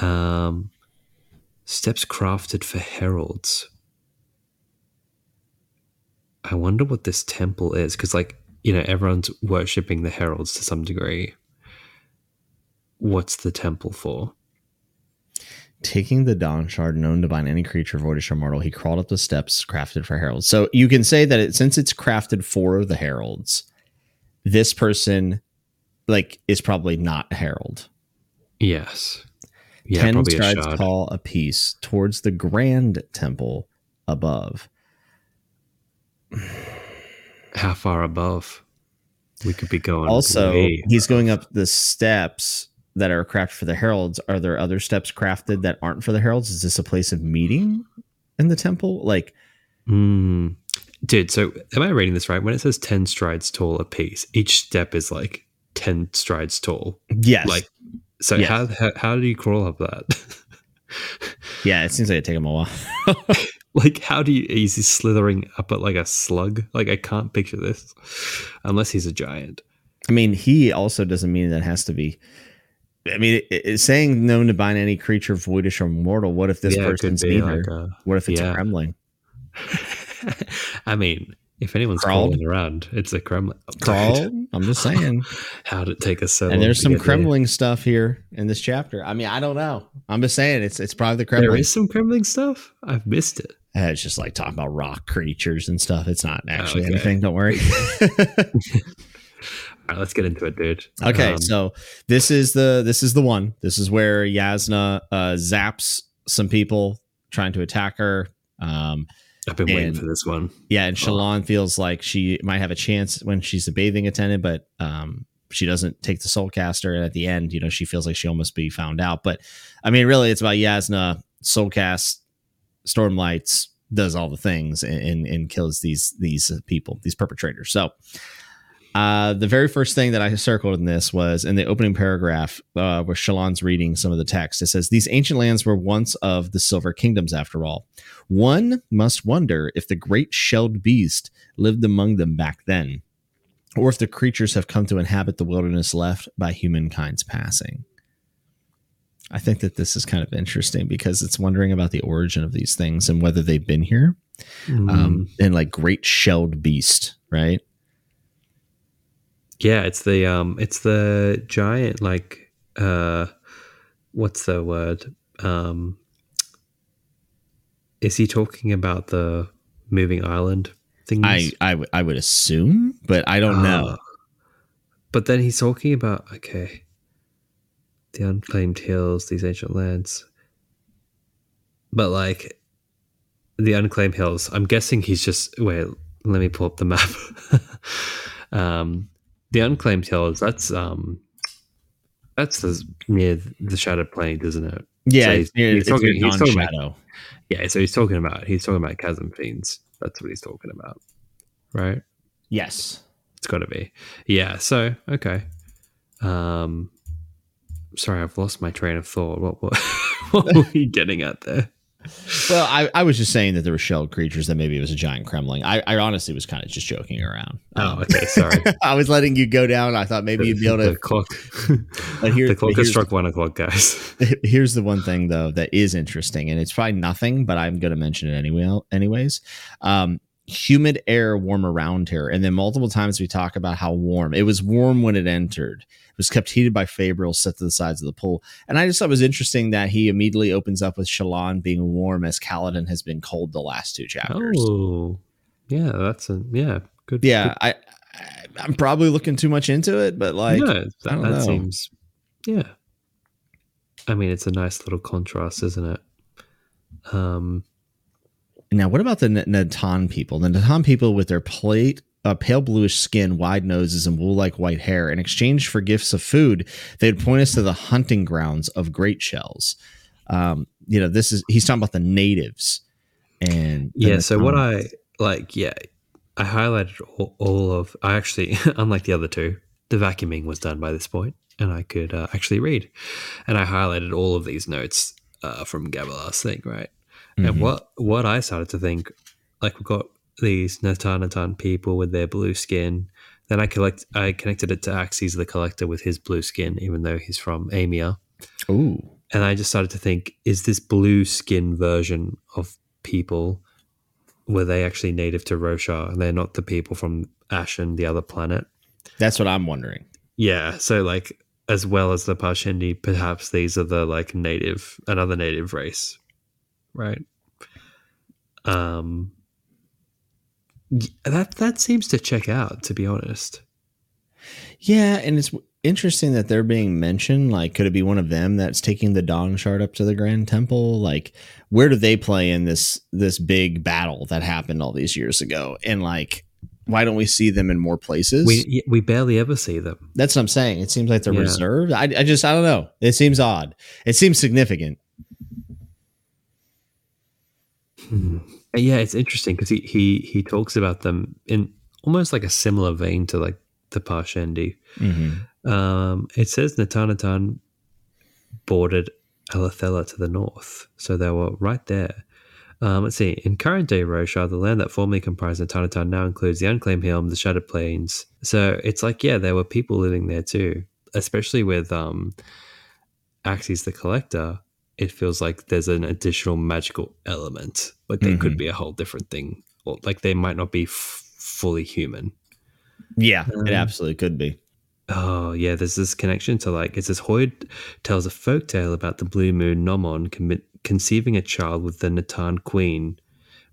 Speaker 1: *laughs* um, steps crafted for heralds. I wonder what this temple is because, like, you know, everyone's worshipping the heralds to some degree. What's the temple for?
Speaker 2: taking the Dawn Shard known to bind any creature, voidish or mortal, he crawled up the steps crafted for heralds. So you can say that it, since it's crafted for the heralds, this person like is probably not a herald.
Speaker 1: Yes. Yeah,
Speaker 2: Ten
Speaker 1: a
Speaker 2: strides tall apiece towards the grand temple above.
Speaker 1: How far above? We could be going.
Speaker 2: Also, he's going up the steps that are crafted for the heralds. Are there other steps crafted that aren't for the heralds? Is this a place of meeting in the temple? Like,
Speaker 1: Mm. Dude, so am I reading this right? When it says 10 strides tall a piece, each step is like 10 strides tall.
Speaker 2: yes,
Speaker 1: Like, so
Speaker 2: Yes.
Speaker 1: how, how how do you crawl up that? *laughs*
Speaker 2: yeah, it seems like it'd take him a while. *laughs*
Speaker 1: like, how do you, is he slithering up at like a slug? Like, I can't picture this unless he's a giant.
Speaker 2: I mean, he also doesn't mean that it has to be. I mean, it, it's saying known to bind any creature, voidish or mortal. What if this
Speaker 1: Yeah, it
Speaker 2: person's neither?
Speaker 1: like a-
Speaker 2: what if it's
Speaker 1: yeah.
Speaker 2: a cremling? *laughs*
Speaker 1: I mean, if anyone's
Speaker 2: Crawled?
Speaker 1: crawling around, it's a cremling. *laughs*
Speaker 2: Crawl? I'm just saying.
Speaker 1: How did it take us so
Speaker 2: and there's some
Speaker 1: get there?
Speaker 2: Stuff here in this chapter. I mean, I don't know. I'm just saying it's it's probably the
Speaker 1: There
Speaker 2: cremling.
Speaker 1: is some cremling stuff. I've missed it.
Speaker 2: Uh, it's just like talking about rock creatures and stuff. It's not actually
Speaker 1: okay.
Speaker 2: anything. Don't worry. *laughs*
Speaker 1: All right, let's get into it, dude.
Speaker 2: okay,
Speaker 1: Um,
Speaker 2: so this is the this is the one. This is where Jasnah uh, zaps some people trying to attack her. Um,
Speaker 1: I've been waiting for this one.
Speaker 2: yeah, and
Speaker 1: Oh.
Speaker 2: Shallan feels like she might have a chance when she's a bathing attendant, but um, she doesn't take the soul caster. And at the end, you know, she feels like she almost be found out. But I mean, really, it's about Jasnah soul cast, stormlights, does all the things and, and, kills these these people, these perpetrators. So. Uh, the very first thing that I circled in this was in the opening paragraph uh, where Shallan's reading some of the text. It says, These ancient lands were once of the Silver Kingdoms, after all. One must wonder if the great shelled beast lived among them back then, or if the creatures have come to inhabit the wilderness left by humankind's passing. I think that this is kind of interesting because it's wondering about the origin of these things and whether they've been here.
Speaker 1: Mm.
Speaker 2: Um, and like great shelled beast, right?
Speaker 1: yeah, it's the um, it's the giant like uh, what's the word? Um, is he talking about the moving island things?
Speaker 2: I I would assume, but I don't know.
Speaker 1: Ah. But then he's talking about okay, the unclaimed hills, these ancient lands. But like the unclaimed hills, I'm guessing he's just wait. Let me pull up the map. *laughs* um, the unclaimed hills. That's um, that's the, near the Shattered Plain, isn't it?
Speaker 2: Yeah,
Speaker 1: So he's-
Speaker 2: near-
Speaker 1: he's talking- he's talking about- Yeah. So he's talking about he's talking about chasm fiends. That's what he's talking about, right?
Speaker 2: Yes.
Speaker 1: It's got to be. Yeah. So okay. Um, sorry, I've lost my train of thought. What what, *laughs* what were we getting at there?
Speaker 2: Well, I, I was just saying that there were shelled creatures that maybe it was a giant cremling. I, I honestly was kind of just joking around.
Speaker 1: Oh,
Speaker 2: Um,
Speaker 1: okay. Sorry. *laughs*
Speaker 2: I was letting you go down. I thought maybe you'd be able to. *laughs*
Speaker 1: the clock.
Speaker 2: But here-
Speaker 1: the clock has struck one o'clock, guys.
Speaker 2: Here's the one thing though that is interesting, and it's probably nothing, but I'm going to mention it anyway. Anyways, um, humid air warm around her. And then multiple times we talk about how warm it was warm when it entered. It was kept heated by Fabrial set to the sides of the pool. And I just thought it was interesting that he immediately opens up with Shallan being warm as Kaladin has been cold the last two chapters.
Speaker 1: Oh, yeah, that's a yeah, good.
Speaker 2: Yeah,
Speaker 1: good.
Speaker 2: I, I I'm probably looking too much into it, but like
Speaker 1: no, that,
Speaker 2: I don't
Speaker 1: that
Speaker 2: know.
Speaker 1: seems yeah. I mean, it's a nice little contrast, isn't it? Um,
Speaker 2: Now, what about the Natan people? The Natan people with their plate, uh, pale bluish skin, wide noses, and wool-like white hair. In exchange for gifts of food, they'd point us to the hunting grounds of great shells. Um, you know, this is he's talking about the natives. And the
Speaker 1: yeah. So what I like, yeah, I highlighted all, all of. I actually, *laughs* unlike the other two, the vacuuming was done by this point, and I could uh, actually read, and I highlighted all of these notes uh, from Gavilar's thing, right?
Speaker 2: Mhm.
Speaker 1: And what what I started to think, like we've got these Natan Natan people with their blue skin. Then I collect I connected it to Axies the Collector with his blue skin, even though he's from Aimia.
Speaker 2: Ooh,
Speaker 1: And I just started to think, is this blue skin version of people were they actually native to Roshar? And they're not the people from Ashyn, the other planet.
Speaker 2: that's what I'm wondering.
Speaker 1: Yeah. So like as well as the Parshendi, perhaps these are the like native another native race. Right. Um that that seems to check out, to be honest.
Speaker 2: Yeah, and it's interesting that they're being mentioned. Like, could it be one of them that's taking the Dawn Shard up to the Grand Temple? Like, where do they play in this this big battle that happened all these years ago? And like, why don't we see them in more places?
Speaker 1: We we barely ever see them.
Speaker 2: that's what I'm saying. It seems like they're
Speaker 1: Yeah.
Speaker 2: reserved. I, I just I don't know. It seems odd. It seems significant.
Speaker 1: Hmm. Yeah, it's interesting because he, he he talks about them in almost like a similar vein to like the Parshendi.
Speaker 2: Mm-hmm.
Speaker 1: Um, it says Natanatan bordered Alethela to the north, so they were right there. Um, let's see. In current day Roshar, the land that formerly comprised Natanatan now includes the Unclaimed Helm, the Shattered Plains. So it's like, yeah, there were people living there too, especially with um, Axies the Collector. It feels like there's an additional magical element. Like they could
Speaker 2: Mhm.
Speaker 1: be a whole different thing, or like they might not be f- fully human.
Speaker 2: Yeah,
Speaker 1: Um,
Speaker 2: it absolutely could be.
Speaker 1: Oh yeah, there's this connection to like it says Hoid tells a folk tale about the blue moon Nomon commit, conceiving a child with the Natan queen,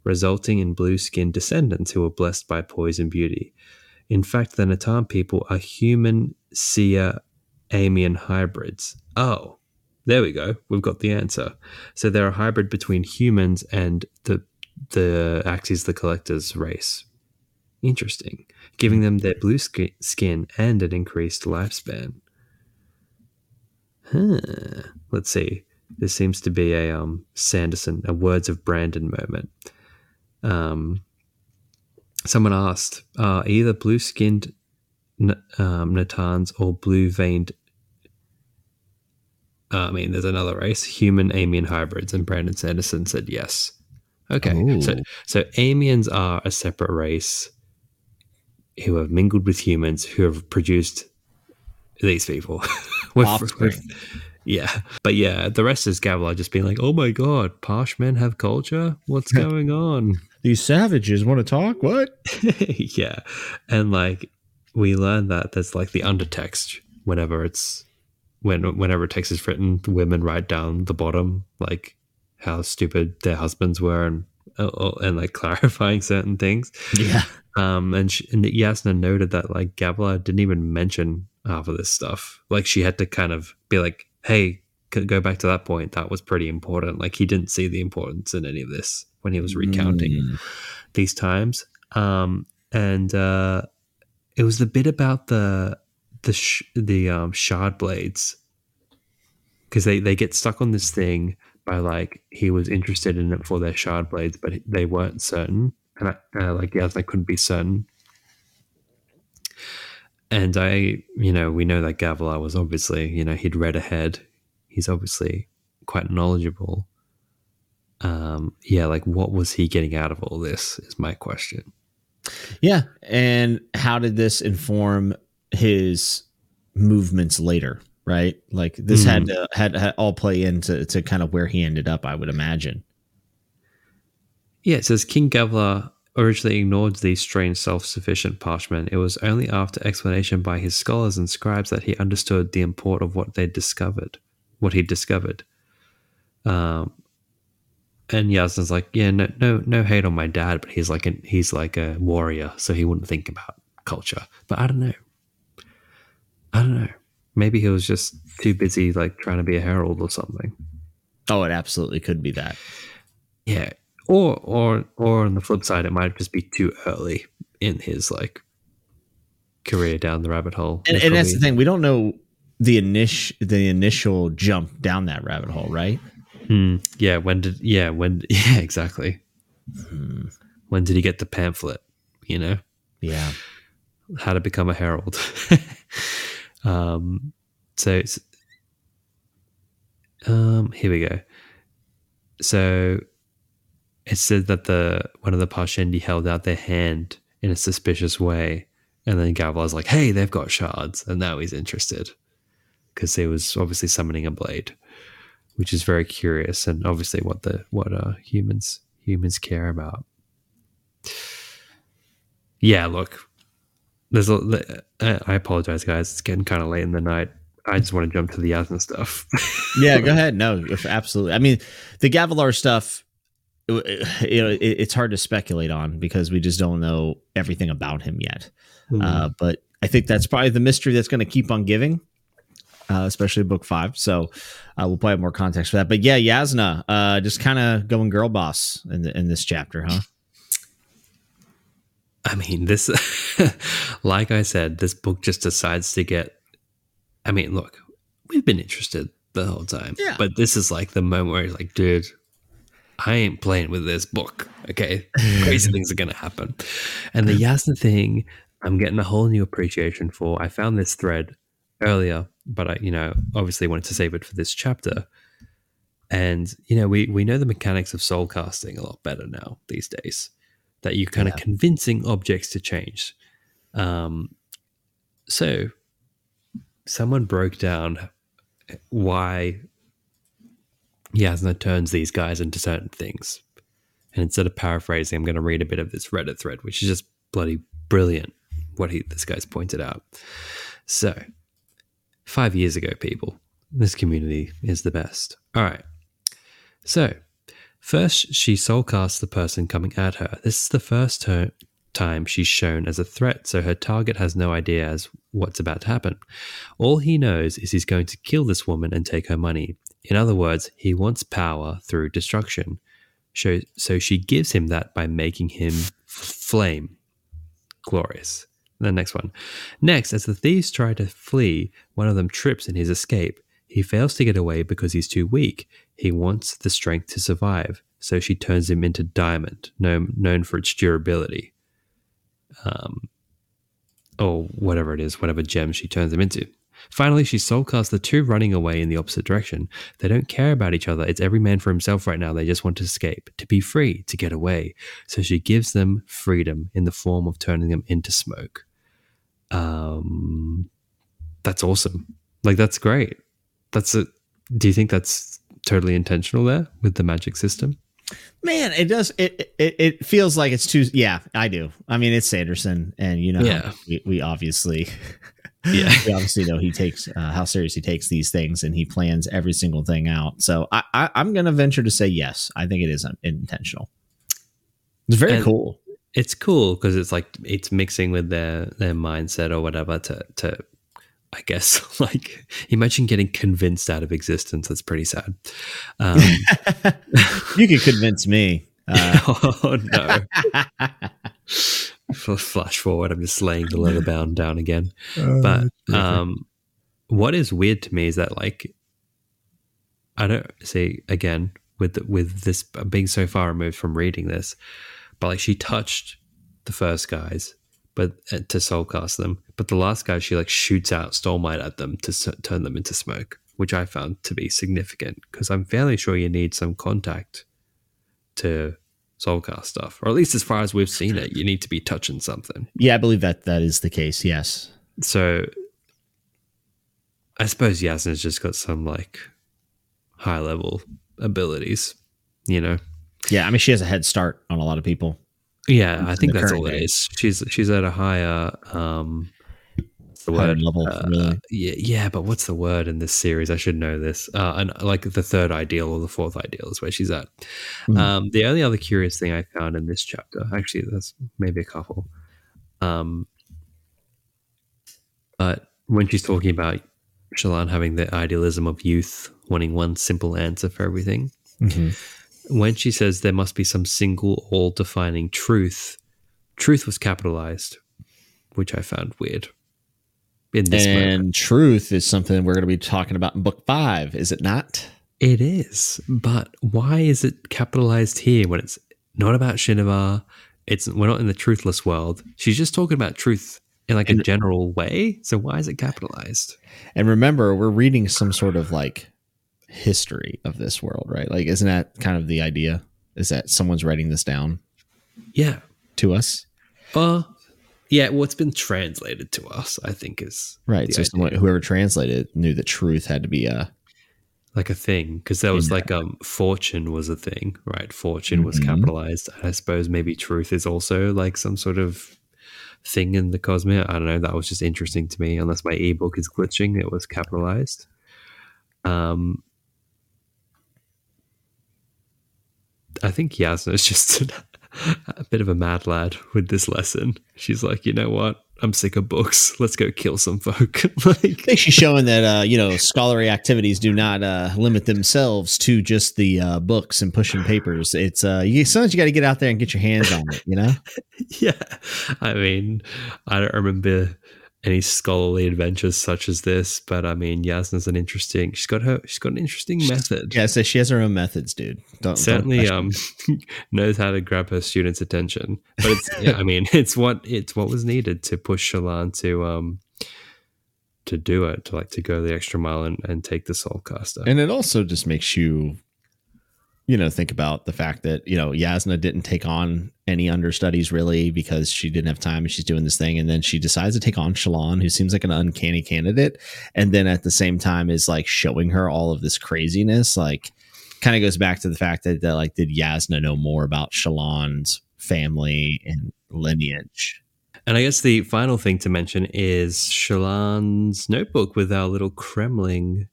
Speaker 1: resulting in blue-skinned descendants who were blessed by poise and beauty. In fact, the Natan people are human Siah Aimian hybrids. Oh, there we go. We've got the answer. So they're a hybrid between humans and the the Axies the Collector's race. Interesting giving them their blue sk- skin and an increased lifespan. Huh. Let's see. This seems to be a um, Sanderson, a Words of Brandon moment. Um, someone asked, are either blue skinned um, Natans or blue veined? Uh, I mean, there's another race, human Aimian hybrids, and Brandon Sanderson said yes. Okay, so
Speaker 2: Ooh.
Speaker 1: so Aimians are a separate race who have mingled with humans who have produced these people. *laughs* With-
Speaker 2: Offspring.
Speaker 1: yeah, but yeah, the rest is Gavilar just being like, "Oh my god, Parsh men have culture. What's *laughs* going on?"
Speaker 2: These savages want to talk. What? *laughs*
Speaker 1: yeah, and like we learn that there's like the undertext whenever it's when whenever text is written, the women write down the bottom like how stupid their husbands were and uh, and like *laughs* clarifying certain things.
Speaker 2: Yeah.
Speaker 1: Um, and, she, and Jasnah noted that like Gavilar didn't even mention half of this stuff. Like she had to kind of be like, "Hey, go back to that point. That was pretty important." Like he didn't see the importance in any of this when he was recounting
Speaker 2: Mm.
Speaker 1: these times. Um, and uh, it was the bit about the the sh- the um, shard blades because they they get stuck on this thing by like he was interested in it for their shard blades, but they weren't certain, and I, uh, like yes, they couldn't be certain. And I, you know, we know that Gavilar was obviously, you know, he'd read ahead. He's obviously quite knowledgeable. Um, yeah, like what was he getting out of all this? Is my question.
Speaker 2: Yeah. And how did this inform his movements later? Right. Like this had to had, had all play into to kind of where he ended up, I would imagine.
Speaker 1: Yeah, it says King Gavilar originally ignored these strange self-sufficient parshmen. It was only after explanation by his scholars and scribes that he understood the import of what they'd discovered, what he'd discovered. Um, and Jasnah's like, yeah, no, no, no hate on my dad, but he's like an he's like a warrior, so he wouldn't think about culture. But I don't know. I don't know. Maybe he was just too busy, like trying to be a herald or something.
Speaker 2: Oh, it absolutely could be that.
Speaker 1: Yeah, or or or on the flip side, it might just be too early in his like career down the rabbit hole.
Speaker 2: And, and that's the thing; we don't know the initial the initial jump down that rabbit hole, right?
Speaker 1: Hmm. yeah. When did? Yeah. When? *laughs* Yeah. Exactly. Hmm. When did he get the pamphlet? You know.
Speaker 2: Yeah.
Speaker 1: How to become a herald. *laughs* um. So. it's um. Here we go. So it said that the one of the Parshendi held out their hand in a suspicious way, and then Gavilar's like, "Hey, they've got shards," and now he's interested because he was obviously summoning a blade, which is very curious and obviously what the what uh, humans humans care about. Yeah, look, there's a. I apologize, guys. It's getting kind of late in the night. I just want to jump to the Jasnah stuff. *laughs*
Speaker 2: yeah, go ahead. No, absolutely. I mean, the Gavilar stuff you know, it's hard to speculate on because we just don't know everything about him yet. Mm. Uh, but I think that's probably the mystery that's going to keep on giving, uh, especially book five. So uh, we'll probably have more context for that. But yeah, Jasnah, uh, just kind of going girl boss in the, in this chapter, huh?
Speaker 1: I mean, this, *laughs* like I said, this book just decides to get. I mean, look, we've been interested the whole time,
Speaker 2: yeah.
Speaker 1: but this is like the moment where he's like, dude, I ain't playing with this book. Okay. *laughs* Crazy things are going to happen. And the *laughs* Jasnah thing, I'm getting a whole new appreciation for. I found this thread earlier, but I, you know, obviously wanted to save it for this chapter. And, you know, we, we know the mechanics of soul casting a lot better now these days, that you're kind yeah. of convincing objects to change. Um, so someone broke down why Jasnah turns these guys into certain things. And instead of paraphrasing, I'm going to read a bit of this Reddit thread, which is just bloody brilliant what he, this guy's pointed out. So, five years ago, people, this community is the best. All right. So, first, she soulcasts the person coming at her. This is the first ter- time she's shown as a threat, so her target has no idea as what's about to happen. All he knows is he's going to kill this woman and take her money. In other words, he wants power through destruction. So, so she gives him that by making him flame. Glorious. The next one. Next, as the thieves try to flee, one of them trips in his escape. He fails to get away because he's too weak. He wants the strength to survive, so she turns him into diamond, known, known for its durability. Um, or whatever it is, whatever gem she turns him into. Finally, she soul casts the two running away in the opposite direction. They don't care about each other. It's every man for himself right now. They just want to escape, to be free, to get away. So she gives them freedom in the form of turning them into smoke. Um, that's awesome. Like that's great. That's a. Do you think that's totally intentional there with the magic system?
Speaker 2: Man, it does. It, it it feels like it's too. Yeah, I do. I mean, it's Sanderson, and you know,
Speaker 1: yeah.
Speaker 2: we, we obviously *laughs*
Speaker 1: yeah
Speaker 2: we obviously know he takes uh, how serious he takes these things and he plans every single thing out so i, I am gonna venture to say yes i think it is intentional it's very and cool
Speaker 1: it's cool because it's like it's mixing with their their mindset or whatever to to I guess *laughs* like imagine getting convinced out of existence. That's pretty sad. Um, *laughs*
Speaker 2: you can convince me. Uh, *laughs*
Speaker 1: oh no! flash forward, I'm just laying the leather bound down again. Uh, but um, what is weird to me is that like I don't see again with the, with this being so far removed from reading this, but like she touched the first guys, but uh, to soulcast them, but the last guy she like shoots out Stormlight at them to s- turn them into smoke, which I found to be significant because I'm fairly sure you need some contact to soulcast stuff, or at least as far as we've seen it, you need to be touching something.
Speaker 2: Yeah, I believe that that is the case. Yes.
Speaker 1: So I suppose Jasnah's just got some like high level abilities, you know.
Speaker 2: Yeah, I mean she has a head start on a lot of people.
Speaker 1: Yeah, I think that's all it is. She's she's at a higher um the word
Speaker 2: level,
Speaker 1: Uh,
Speaker 2: really.
Speaker 1: yeah, yeah, but what's the word in this series? I should know this. Uh, and like the third ideal or the fourth ideal is where she's at.
Speaker 2: Mhm.
Speaker 1: Um, the only other curious thing I found in this chapter, actually, there's maybe a couple. Um, but when she's talking about Shallan having the idealism of youth, wanting one simple answer for everything,
Speaker 2: Mhm.
Speaker 1: When she says there must be some single all defining truth, truth was capitalized, which I found weird. In this moment.
Speaker 2: Truth is something we're going to be talking about in book five, is it not?
Speaker 1: It is, but why is it capitalized here when it's not about Shinovar? It's we're not in the truthless world. She's just talking about truth in like a general way. So why is it capitalized?
Speaker 2: And remember, we're reading some sort of like history of this world, right? Like, isn't that kind of the idea? Is that someone's writing this down
Speaker 1: Yeah.
Speaker 2: to us?
Speaker 1: Uh yeah, what's been translated to us, I think, is
Speaker 2: Right. so someone, whoever translated it knew that truth had to be a
Speaker 1: like a thing because there was
Speaker 2: Yeah.
Speaker 1: like um fortune was a thing right fortune was
Speaker 2: Mhm.
Speaker 1: capitalized i suppose maybe truth is also like some sort of thing in the cosmere i don't know that was just interesting to me unless my ebook is glitching it was capitalized um i think Jasnah is *laughs* just a bit of a mad lad with this lesson. She's like you know what? I'm sick of books. Let's go kill some folk. *laughs* Like
Speaker 2: I think she's showing that uh, you know scholarly activities do not uh, limit themselves to just the uh, books and pushing papers. It's uh, you, sometimes you got to get out there and get your hands on it. You know, *laughs*
Speaker 1: yeah. I mean i don't remember any scholarly adventures such as this but i mean Jasnah's an interesting she's got her she's got an interesting method
Speaker 2: yeah. So she has her own methods, dude. Don't don't
Speaker 1: certainly um *laughs* knows how to grab her students attention but it's yeah, i mean *laughs* it's what it's what was needed to push Shallan to um to do it to like to go the extra mile and, and take the soul caster
Speaker 2: And it also just makes you, you know, think about the fact that, you know, Jasnah didn't take on any understudies really because she didn't have time and she's doing this thing. And then she decides to take on Shallan, who seems like an uncanny candidate. And then at the same time is like showing her all of this craziness. Like, kind of goes back to the fact that, that like, did Jasnah know more about Shallan's family and lineage?
Speaker 1: and i guess the final thing to mention is Shallan's notebook with our little cremling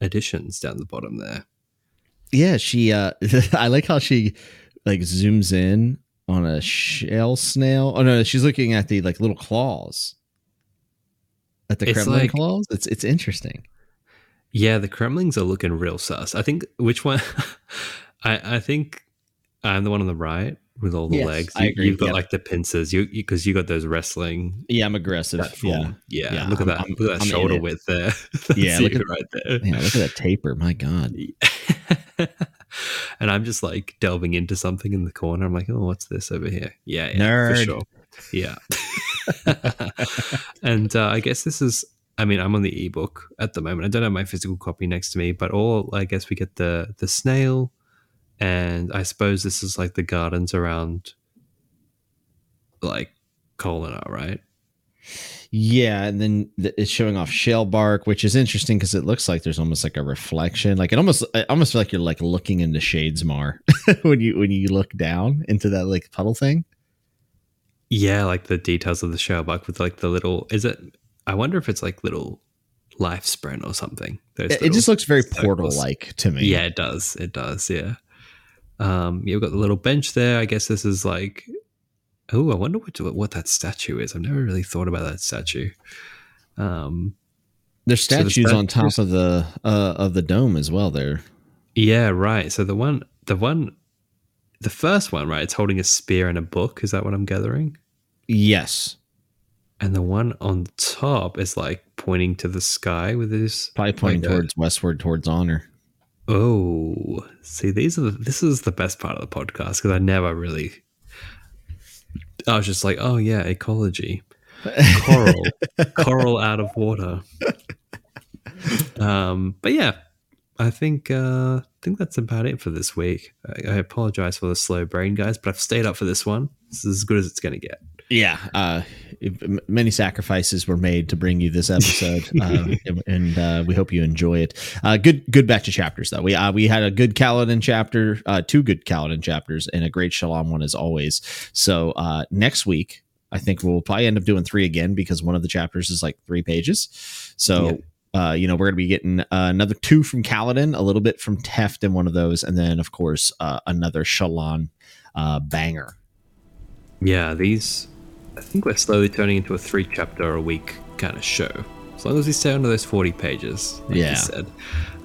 Speaker 1: additions down the bottom there
Speaker 2: Yeah, she uh *laughs* I like how she like zooms in on a shell snail. Oh no, she's looking at the like little claws. At the
Speaker 1: It's
Speaker 2: cremling
Speaker 1: like-
Speaker 2: claws. It's it's interesting.
Speaker 1: Yeah, the cremlings are looking real sus. I think which one? *laughs* I I think I'm the one on the right with all the
Speaker 2: Yes,
Speaker 1: legs.
Speaker 2: I
Speaker 1: You,
Speaker 2: agree,
Speaker 1: You've got
Speaker 2: yeah.
Speaker 1: like the pincers. You because you, got those wrestling
Speaker 2: Yeah, I'm aggressive.
Speaker 1: platform. Yeah,
Speaker 2: Yeah,
Speaker 1: look at that.
Speaker 2: I'm-
Speaker 1: look at that
Speaker 2: I'm
Speaker 1: shoulder width there. *laughs*
Speaker 2: Yeah, look at-
Speaker 1: right there.
Speaker 2: Yeah, look at that taper. My God. *laughs*
Speaker 1: and I'm just like delving into something in the corner. I'm like, oh, what's this over here? Yeah, yeah
Speaker 2: Nerd.
Speaker 1: for sure. Yeah. *laughs* and uh, I guess this is. I mean, I'm on the ebook at the moment. I don't have my physical copy next to me, but all I guess we get the the snail, and I suppose this is like the gardens around, like Kholinar, right?
Speaker 2: Yeah, and then th- it's showing off shell bark, which is interesting because it looks like there's almost like a reflection. Like it almost, I almost feel like you're like looking into Shadesmar *laughs* when you when you look down into that like puddle thing.
Speaker 1: Yeah, like the details of the shale bark with like the little. Is it? I wonder if it's like little lifespren or something. Those
Speaker 2: It, it just looks very portal like to me.
Speaker 1: Yeah, it does. It does. Yeah. Um, you've got the little bench there. I guess this is like. Oh, I wonder what what that statue is. I've never really thought about that statue. Um,
Speaker 2: There's
Speaker 1: So the
Speaker 2: statues on top of the uh, of the dome as well. There,
Speaker 1: yeah, right. So the one, the one, the first one, right? It's holding a spear and a book. Is that what I'm gathering?
Speaker 2: yes,
Speaker 1: And the one on top is like pointing to the sky with his
Speaker 2: probably pointing
Speaker 1: a-
Speaker 2: towards westward, towards honor.
Speaker 1: Oh, see, these are the, this is the best part of the podcast because I never really. I was just like, oh yeah, ecology, coral, *laughs* coral out of water. Um, but yeah, I think uh, I think that's about it for this week. I, I apologize for the slow brain, guys, but I've stayed up for this one. This is as good as it's going to get.
Speaker 2: Yeah. Uh, many sacrifices were made to bring you this episode, *laughs* uh, and uh, we hope you enjoy it. Uh, good, good batch of chapters though. We uh, we had a good Kaladin chapter, uh, two good Kaladin chapters, and a great Shallan one as always. So uh, next week, I think we'll probably end up doing three again because one of the chapters is like three pages. So. Yeah. Uh, you know, we're going to be getting uh, another two from Kaladin, a little bit from Teft in one of those, and then, of course, uh, another Shallan uh, banger.
Speaker 1: Yeah, these I think we're slowly turning into a three chapter a week kind of show. As long as we stay under those 40 pages, like yeah. you said,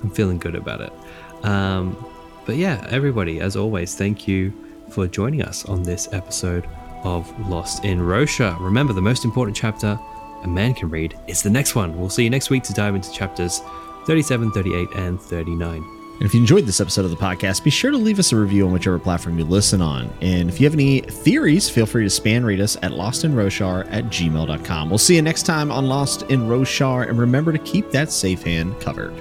Speaker 1: I'm feeling good about it. Um, but yeah, everybody, as always, thank you for joining us on this episode of Lost in Roshar. Remember, the most important chapter a man can read is the next one. We'll see you next week to dive into chapters 37, 38, and 39.
Speaker 2: And if you enjoyed this episode of the podcast, be sure to leave us a review on whichever platform you listen on. And if you have any theories, feel free to spanreed us at lostinroshar at gmail.com. We'll see you next time on Lost in Roshar, and remember to keep that safe hand covered.